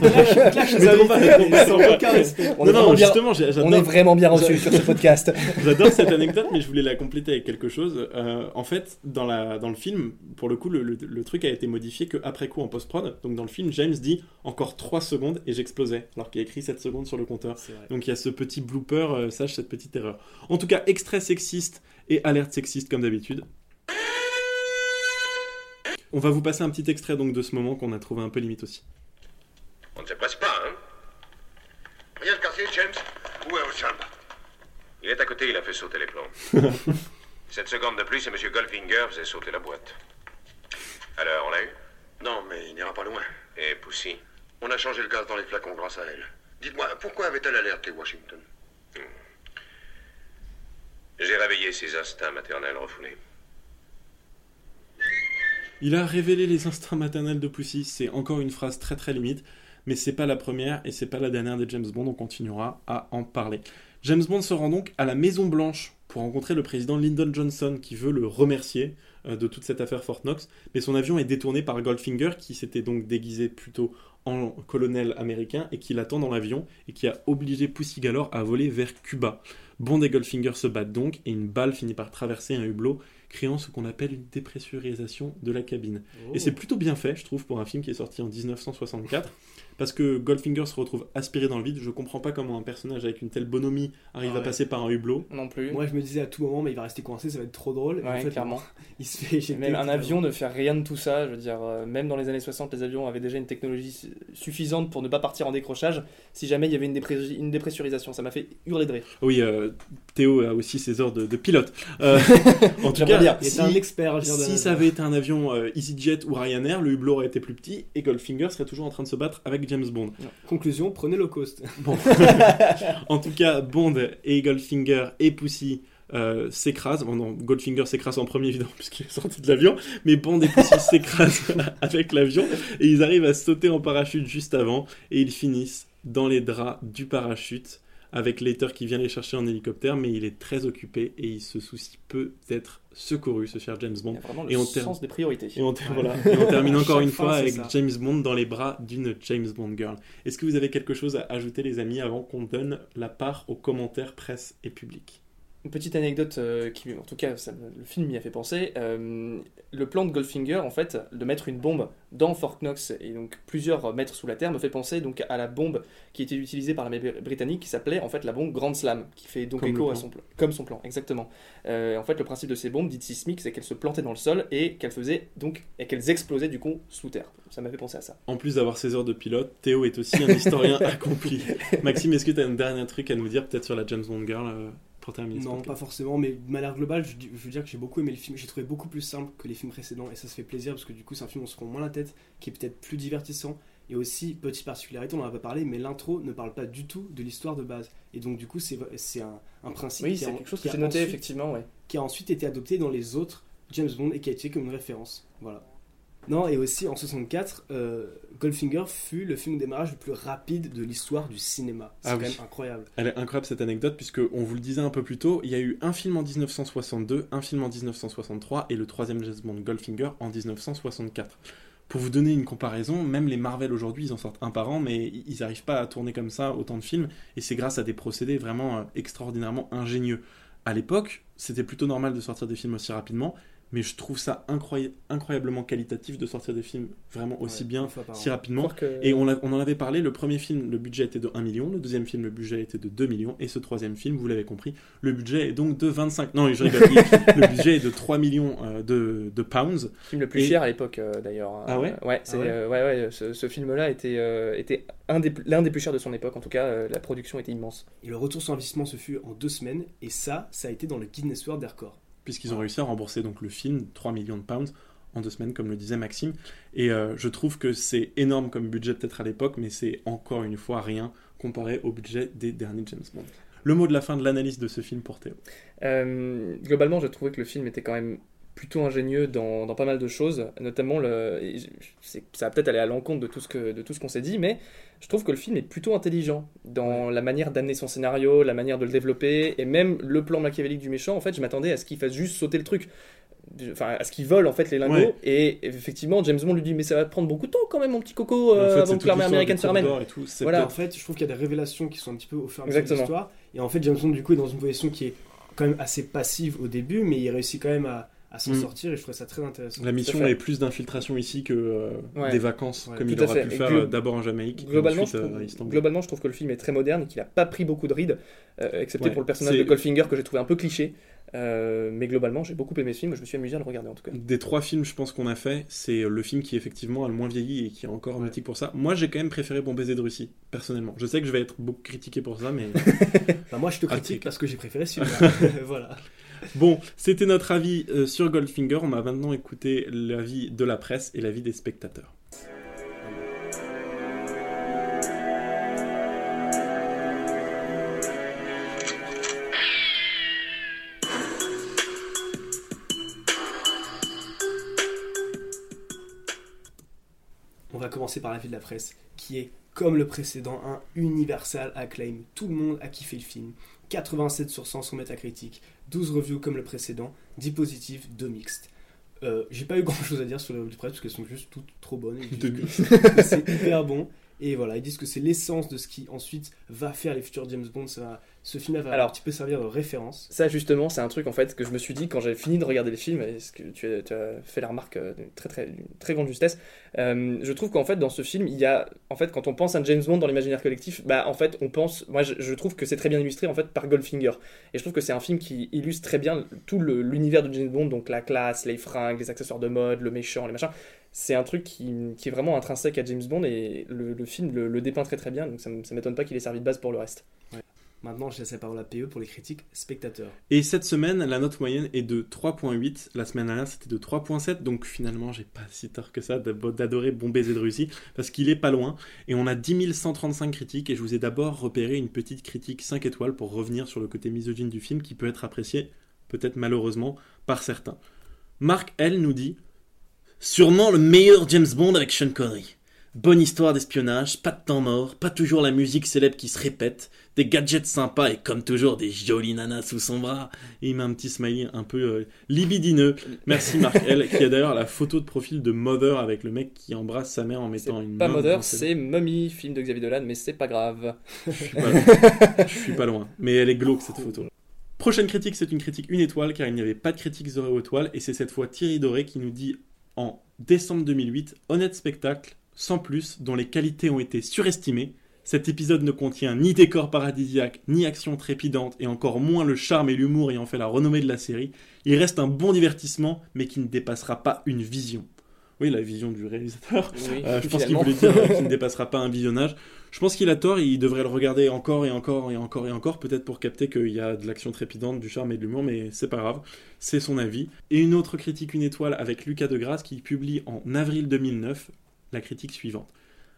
On, est vraiment bien, reçu sur ce podcast. J'adore cette anecdote, mais je voulais la compléter avec quelque chose. Euh, en fait, dans, la, dans le film, pour le coup, le, le- le truc a été modifié qu'après coup en post-prod. Donc dans le film, James dit encore 3 secondes et j'explosais, alors qu'il a écrit 7 secondes sur le compteur. Donc il y a ce petit blooper, euh, sache cette petite erreur. En tout cas, extrait sexiste et alerte sexiste comme d'habitude. On va vous passer un petit extrait donc de ce moment qu'on a trouvé un peu limite aussi. On ne se presse pas, hein Rien de cassé, James Où est Il est à côté, il a fait sauter les plombs. Sept secondes de plus et M. Goldfinger faisait sauter la boîte. Alors, on l'a eu? Non, mais il n'ira pas loin. Et Poussy? On a changé le gaz dans les flacons grâce à elle. Dites-moi, pourquoi avait-elle alerté Washington? J'ai réveillé ses instincts maternels refoulés. Il a révélé les instincts maternels de Pussy. C'est encore une phrase très très limite, mais c'est pas la première et c'est pas la dernière des James Bond. On continuera à en parler. James Bond se rend donc à la Maison Blanche pour rencontrer le président Lyndon Johnson qui veut le remercier euh, de toute cette affaire Fort Knox. Mais son avion est détourné par Goldfinger qui s'était donc déguisé plutôt en colonel américain et qui l'attend dans l'avion et qui a obligé Pussy Galore à voler vers Cuba. Bond et Goldfinger se battent donc et une balle finit par traverser un hublot créant ce qu'on appelle une dépressurisation de la cabine. Et c'est plutôt bien fait, je trouve, pour un film qui est sorti en 1964. Parce que Goldfinger se retrouve aspiré dans le vide. Je comprends pas comment un personnage avec une telle bonhomie arrive Ah à passer par un hublot. Non plus. Moi, je me disais à tout moment, mais il va rester coincé, ça va être trop drôle. En fait, clairement. Il se fait éjecter. Même un avion ne fait rien de tout ça. Je veux dire, euh, même dans les années 60, les avions avaient déjà une technologie su- suffisante pour ne pas partir en décrochage. Si jamais il y avait une, dépré- une dépressurisation, ça m'a fait hurler de rire. Oui, euh, Théo a aussi ses heures de, de pilote. Euh, en tout cas. Il si, un expert. dire, si de- ça avait été un avion euh, EasyJet ou Ryanair, le hublot aurait été plus petit et Goldfinger serait toujours en train de se battre avec James Bond. Conclusion, prenez low cost. Bon. en tout cas, Bond et Goldfinger et Pussy euh, s'écrasent. Bon, non, Goldfinger s'écrase en premier, évidemment, puisqu'il est sorti de l'avion. Mais Bond et Pussy s'écrasent avec l'avion. Et ils arrivent à sauter en parachute juste avant. Et ils finissent dans les draps du parachute. Avec Later qui vient les chercher en hélicoptère. Mais il est très occupé. Et il se soucie peu d'être secouru, ce cher James Il Bond. y a vraiment le Et on sens termine- des priorités. Et on, ter- Ouais. voilà. Et on termine encore une fois avec ça. James Bond dans les bras d'une James Bond girl. Est-ce que vous avez quelque chose à ajouter, les amis, avant qu'on donne la part aux commentaires presse et public? Une petite anecdote euh, qui, en tout cas, ça le film m'y a fait penser. Euh, le plan de Goldfinger, en fait, de mettre une bombe dans Fort Knox et donc plusieurs mètres sous la terre, me fait penser donc à la bombe qui était utilisée par l'armée br- britannique, qui s'appelait en fait la bombe Grand Slam, qui fait donc Comme écho à son plan, comme son plan, exactement. Euh, en fait, le principe de ces bombes dites sismiques, c'est qu'elles se plantaient dans le sol et qu'elles faisaient donc et qu'elles explosaient du coup sous terre. Ça m'a fait penser à ça. En plus d'avoir ses heures de pilote, Théo est aussi un historien accompli. Maxime, est-ce que tu as un dernier truc à nous dire peut-être sur la James Bond Girl pour terminer ce Non, pas forcément, mais de manière globale, je, veux dire que j'ai beaucoup aimé le film. J'ai trouvé beaucoup plus simple que les films précédents, et ça se fait plaisir parce que du coup, c'est un film où on se prend moins la tête, qui est peut-être plus divertissant. Et aussi, petite particularité, on en a pas parlé, mais l'intro ne parle pas du tout de l'histoire de base. Et donc, du coup, c'est c'est un, un principe Oui, qui, c'est a, quelque chose qui que j'ai noté ensuite- effectivement, ouais. qui a ensuite été adopté dans les autres James Bond et qui a été comme une référence. Voilà. Non, et aussi en 64, euh, Goldfinger fut le film de démarrage le plus rapide de l'histoire du cinéma. C'est Ah quand oui. même incroyable. Elle est incroyable cette anecdote puisque on vous le disait un peu plus tôt, il y a eu un film en 1962, un film en 1963 et le troisième James Bond Goldfinger en 1964. Pour vous donner une comparaison, même les Marvel aujourd'hui, ils en sortent un par an, mais ils n'arrivent pas à tourner comme ça autant de films, et c'est grâce à des procédés vraiment euh, extraordinairement ingénieux. À l'époque, c'était plutôt normal de sortir des films aussi rapidement, mais je trouve ça incroya- incroyablement qualitatif de sortir des films vraiment aussi Ouais, bien, si rapidement. Que- Et on, en avait parlé, le premier film, le budget était de 1 million, le deuxième film, le budget était de 2 millions, et ce troisième film, vous l'avez compris, le budget est donc de 25... Non, je rigole, le budget est de 3 millions euh, de, de pounds. Le film le plus Et- cher à l'époque euh, d'ailleurs. Ah ouais? Euh, Ouais, c'est Ah ouais? euh, ouais, ouais, ce, ce film-là était, euh, était des, l'un des plus chers de son époque. En tout cas, euh, la production était immense. Et le retour sur investissement se fut en deux semaines, et ça, ça a été dans le Guinness World des records. Puisqu'ils ont réussi à rembourser donc le film 3 millions de pounds en deux semaines, comme le disait Maxime. Et euh, je trouve que c'est énorme comme budget peut-être à l'époque, mais c'est encore une fois rien comparé au budget des derniers James Bond. Le mot de la fin de l'analyse de ce film pour Théo. Euh, globalement, j'ai trouvé que le film était quand même plutôt ingénieux dans, dans pas mal de choses, notamment le, ça va peut-être aller à l'encontre de tout ce que de tout ce qu'on s'est dit, mais je trouve que le film est plutôt intelligent dans la manière d'amener son scénario, la manière de le développer, et même le plan machiavélique du méchant. En fait, je m'attendais à ce qu'il fasse juste sauter le truc. Enfin, à ce qu'il vole en fait les lingots, Ouais. et effectivement, James Bond lui dit Mais ça va prendre beaucoup de temps quand même, mon petit coco, euh, En fait, avant que l'armée américaine se ramène. Et tout. Voilà. En fait, je trouve qu'il y a des révélations qui sont un petit peu au fur et à mesure de l'histoire. Et en fait, James Bond, du coup, est dans une position qui est quand même assez passive au début, mais il réussit quand même à, à s'en Mm. sortir, et je trouve ça très intéressant. La mission est plus d'infiltration ici que euh, Ouais. des vacances, Ouais, comme il aurait pu Et faire euh, d'abord en Jamaïque Globalement, ensuite je euh, trouve, à Istanbul. globalement, je trouve que le film est très moderne et qu'il n'a pas pris beaucoup de rides, euh, excepté Ouais, pour le personnage de Goldfinger que j'ai trouvé un peu cliché. Euh, mais globalement, j'ai beaucoup aimé ce film, je me suis amusé à le regarder en tout cas. Des trois films, je pense qu'on a fait, c'est le film qui effectivement a le moins vieilli et qui est encore mythique pour ça. Moi, j'ai quand même préféré Bon baiser de Russie, personnellement. Je sais que je vais être beaucoup critiqué pour ça, mais Bah, moi, je te Ah, critique parce que j'ai préféré celui-là. voilà. Bon, c'était notre avis euh, sur Goldfinger. On va maintenant écouter l'avis de la presse et l'avis des spectateurs. On va commencer par l'avis de la presse, qui est, comme le précédent, un universal acclaim. Tout le monde a kiffé le film. 87 sur 100 sur Metacritic, 12 reviews comme le précédent, 10 positifs, 2 mixtes. Euh, J'ai pas eu grand chose à dire sur les reviews de presse parce qu'elles sont juste toutes trop bonnes. C'est hyper bon. Et voilà, ils disent que c'est l'essence de ce qui ensuite va faire les futurs James Bond. Ça va- ce film va Alors- un petit peu servir de référence. Ça, justement, c'est un truc en fait que je me suis dit quand j'ai fini de regarder le film, et ce que tu as, tu as fait la remarque euh, d'une très, très, très grande justesse. Euh, je trouve qu'en fait, dans ce film, il y a, en fait, quand on pense à James Bond dans l'imaginaire collectif, bah, en fait, on pense, moi, je, je trouve que c'est très bien illustré en fait par Goldfinger. Et je trouve que c'est un film qui illustre très bien tout l'univers de James Bond, donc la classe, les fringues, les accessoires de mode, le méchant, les machins. C'est un truc qui, qui est vraiment intrinsèque à James Bond et le, le film le, le dépeint très très bien, donc ça, ça m'étonne pas qu'il ait servi de base pour le reste. Maintenant, je laisse la parole à PE pour les critiques spectateurs. Et cette semaine, la note moyenne est de 3.8. La semaine dernière, c'était de 3.7. Donc finalement, j'ai pas si tort que ça d'adorer Bon baiser de Russie parce qu'il est pas loin. Et on a 10 135 critiques. Et je vous ai d'abord repéré une petite critique 5 étoiles pour revenir sur le côté misogyne du film qui peut être apprécié, peut-être malheureusement, par certains. Marc L nous dit Sûrement le meilleur James Bond avec Sean Connery. Bonne histoire d'espionnage, pas de temps mort, pas toujours la musique célèbre qui se répète, des gadgets sympas et comme toujours des jolies nanas sous son bras. Et il met un petit smiley un peu euh, libidineux. Merci Marc L, qui a d'ailleurs la photo de profil de Mother avec le mec qui embrasse sa mère en mettant une pas main Mother, c'est Mummy, film de Xavier Dolan, mais c'est pas grave. Je suis pas loin. Je suis pas loin. Mais elle est glauque cette photo. Prochaine critique, c'est une critique une étoile, car il n'y avait pas de critique zéro étoile, et c'est cette fois Thierry Doré qui nous dit en décembre 2008, honnête spectacle, sans plus, dont les qualités ont été surestimées. Cet épisode ne contient ni décor paradisiaque, ni action trépidante, et encore moins le charme et l'humour ayant fait la renommée de la série. Il reste un bon divertissement, mais qui ne dépassera pas une vision. Oui, la vision du réalisateur. Oui, Euh, je pense qu'il voulait dire qu'il ne dépassera pas un visionnage. Je pense qu'il a tort, il devrait le regarder encore et encore et encore et encore, peut-être pour capter qu'il y a de l'action trépidante, du charme et de l'humour, mais c'est pas grave, c'est son avis. Et une autre critique une étoile avec Lucas Degrasse qui publie en avril 2009 la critique suivante.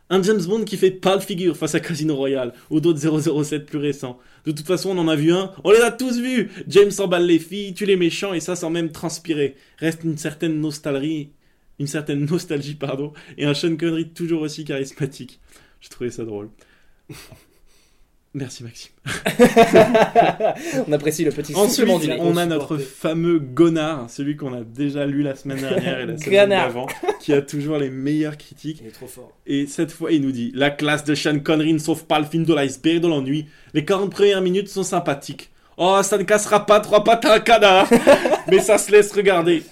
Un James Bond qui fait pas le figure face à Casino Royale ou d'autres 007 plus récents. De toute façon, on en a vu un, on les a tous vus. James emballe les filles, tue les méchants et ça sans même transpirer. Reste une certaine nostalgie, une certaine nostalgie pardon, et un Sean Connery toujours aussi charismatique. J'ai trouvé ça drôle. Merci Maxime. on apprécie le petit Ensuite, on a notre fameux Gonard, celui qu'on a déjà lu la semaine dernière et la semaine d'avant, qui a toujours les meilleures critiques. Il est trop fort. Et cette fois, il nous dit La classe de Sean Connery ne sauve pas le film de l'iceberg de l'ennui. Les 40 premières minutes sont sympathiques. Oh, ça ne cassera pas trois pattes à un canard Mais ça se laisse regarder.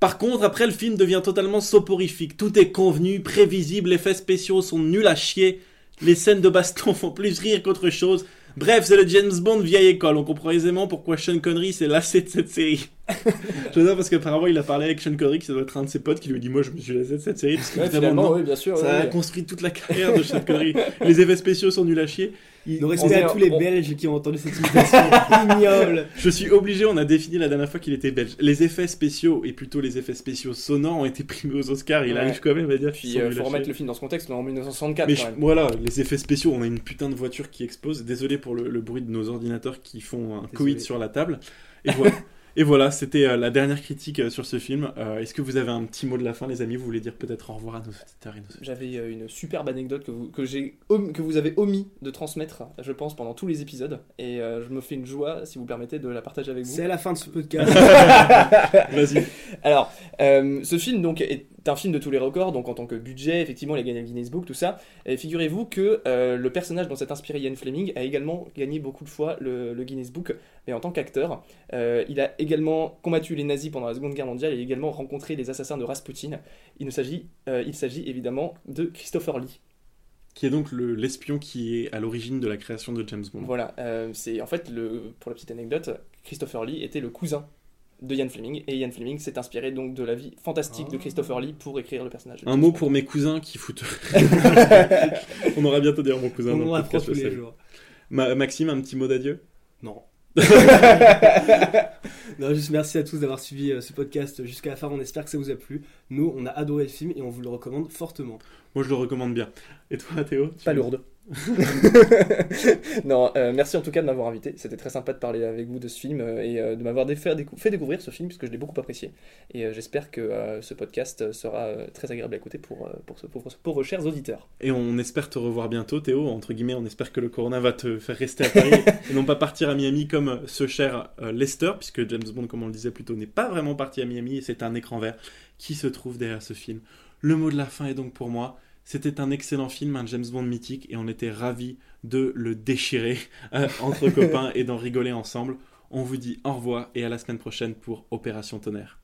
Par contre, après, le film devient totalement soporifique. Tout est convenu, prévisible, les effets spéciaux sont nuls à chier. Les scènes de baston font plus rire qu'autre chose. Bref, c'est le James Bond vieille école. On comprend aisément pourquoi Sean Connery s'est lassé de cette série. J'adore parce qu'apparemment, il a parlé avec Sean Connery, qui doit être un de ses potes, qui lui a dit Moi, je me suis lassé de cette série. Parce que Ouais, vraiment, finalement, non. oui, bien sûr. Ça a construit toute la carrière de Sean Connery. Les effets spéciaux sont nuls à chier. Il- Le On respect à est- tous les on- Belges qui ont entendu cette imitation ignoble. Je suis obligé, on a défini la dernière fois qu'il était belge. Les effets spéciaux, et plutôt les effets spéciaux sonores, ont été primés aux Oscars. Il Ouais. arrive quand même à dire Puis sont euh, faut remettre le film dans ce contexte, en 1964 Mais quand je- même. voilà, les effets spéciaux, on a une putain de voiture qui explose. Désolé pour le, le bruit de nos ordinateurs qui font un Désolé. coït sur la table. Et voilà, et voilà c'était euh, la dernière critique euh, sur ce film. Euh, Est-ce que vous avez un petit mot de la fin, les amis? Vous voulez dire peut-être au revoir à nos auditeurs et nos J'avais une superbe anecdote que vous, que, j'ai om- que vous avez omis de transmettre, je pense, pendant tous les épisodes. Et euh, je me fais une joie, si vous permettez, de la partager avec vous. C'est à la fin de ce podcast. Vas-y. Alors, euh, ce film donc est un film de tous les records, donc en tant que budget, effectivement, il a gagné le Guinness Book, tout ça. Et figurez-vous que euh, le personnage dont s'est inspiré Ian Fleming a également gagné beaucoup de fois le, le Guinness Book, mais en tant qu'acteur. Euh, il a également combattu les nazis pendant la Seconde Guerre mondiale et également rencontré les assassins de Rasputin. Il ne s'agit, euh, il s'agit évidemment de Christopher Lee. Qui est donc le- l'espion qui est à l'origine de la création de James Bond. Voilà, euh, c'est en fait le, pour la petite anecdote, Christopher Lee était le cousin de Ian Fleming et Ian Fleming s'est inspiré donc de la vie fantastique de Christopher Lee pour écrire le personnage. Un mot pour mes cousins qui foutent. on aura bientôt dire mon cousin. On dans le podcast, tous les jours. Ma- Maxime, un petit mot d'adieu? Non. non, juste merci à tous d'avoir suivi euh, ce podcast jusqu'à la fin. On espère que ça vous a plu. Nous, on a adoré le film et on vous le recommande fortement. Moi, je le recommande bien. Et toi, Théo? Tu- Pas lourde. non, euh, merci en tout cas de m'avoir invité. C'était très sympa de parler avec vous de ce film euh, et euh, de m'avoir dé- fait, décou- fait découvrir ce film puisque je l'ai beaucoup apprécié. Et euh, j'espère que ce podcast sera très agréable à écouter pour, pour, ce- pour, pour vos chers auditeurs. Et on espère te revoir bientôt, Théo. Entre guillemets, on espère que le Corona va te faire rester à Paris et non pas partir à Miami comme ce cher Lester, puisque James Bond, comme on le disait plus tôt, n'est pas vraiment parti à Miami et c'est un écran vert qui se trouve derrière ce film. Le mot de la fin est donc pour moi. C'était un excellent film, un James Bond mythique, et on était ravis de le déchirer euh, entre copains et d'en rigoler ensemble. On vous dit au revoir et à la semaine prochaine pour Opération Tonnerre.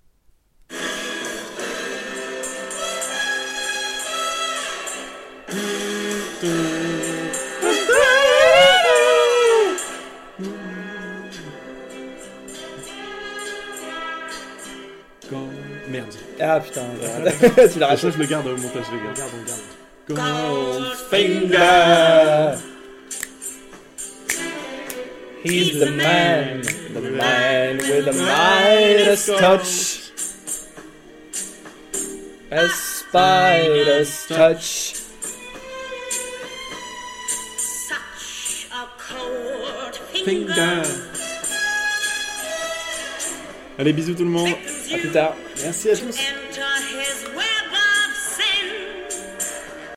Merde. Ah putain, tu l'as ça, je le garde au montage, je le garde. On garde. Goldfinger. He's the man, the man with the Midas touch. A spider's touch. Such a cold finger. Allez, bisous tout le monde. Plus tard. Merci à tous. Enter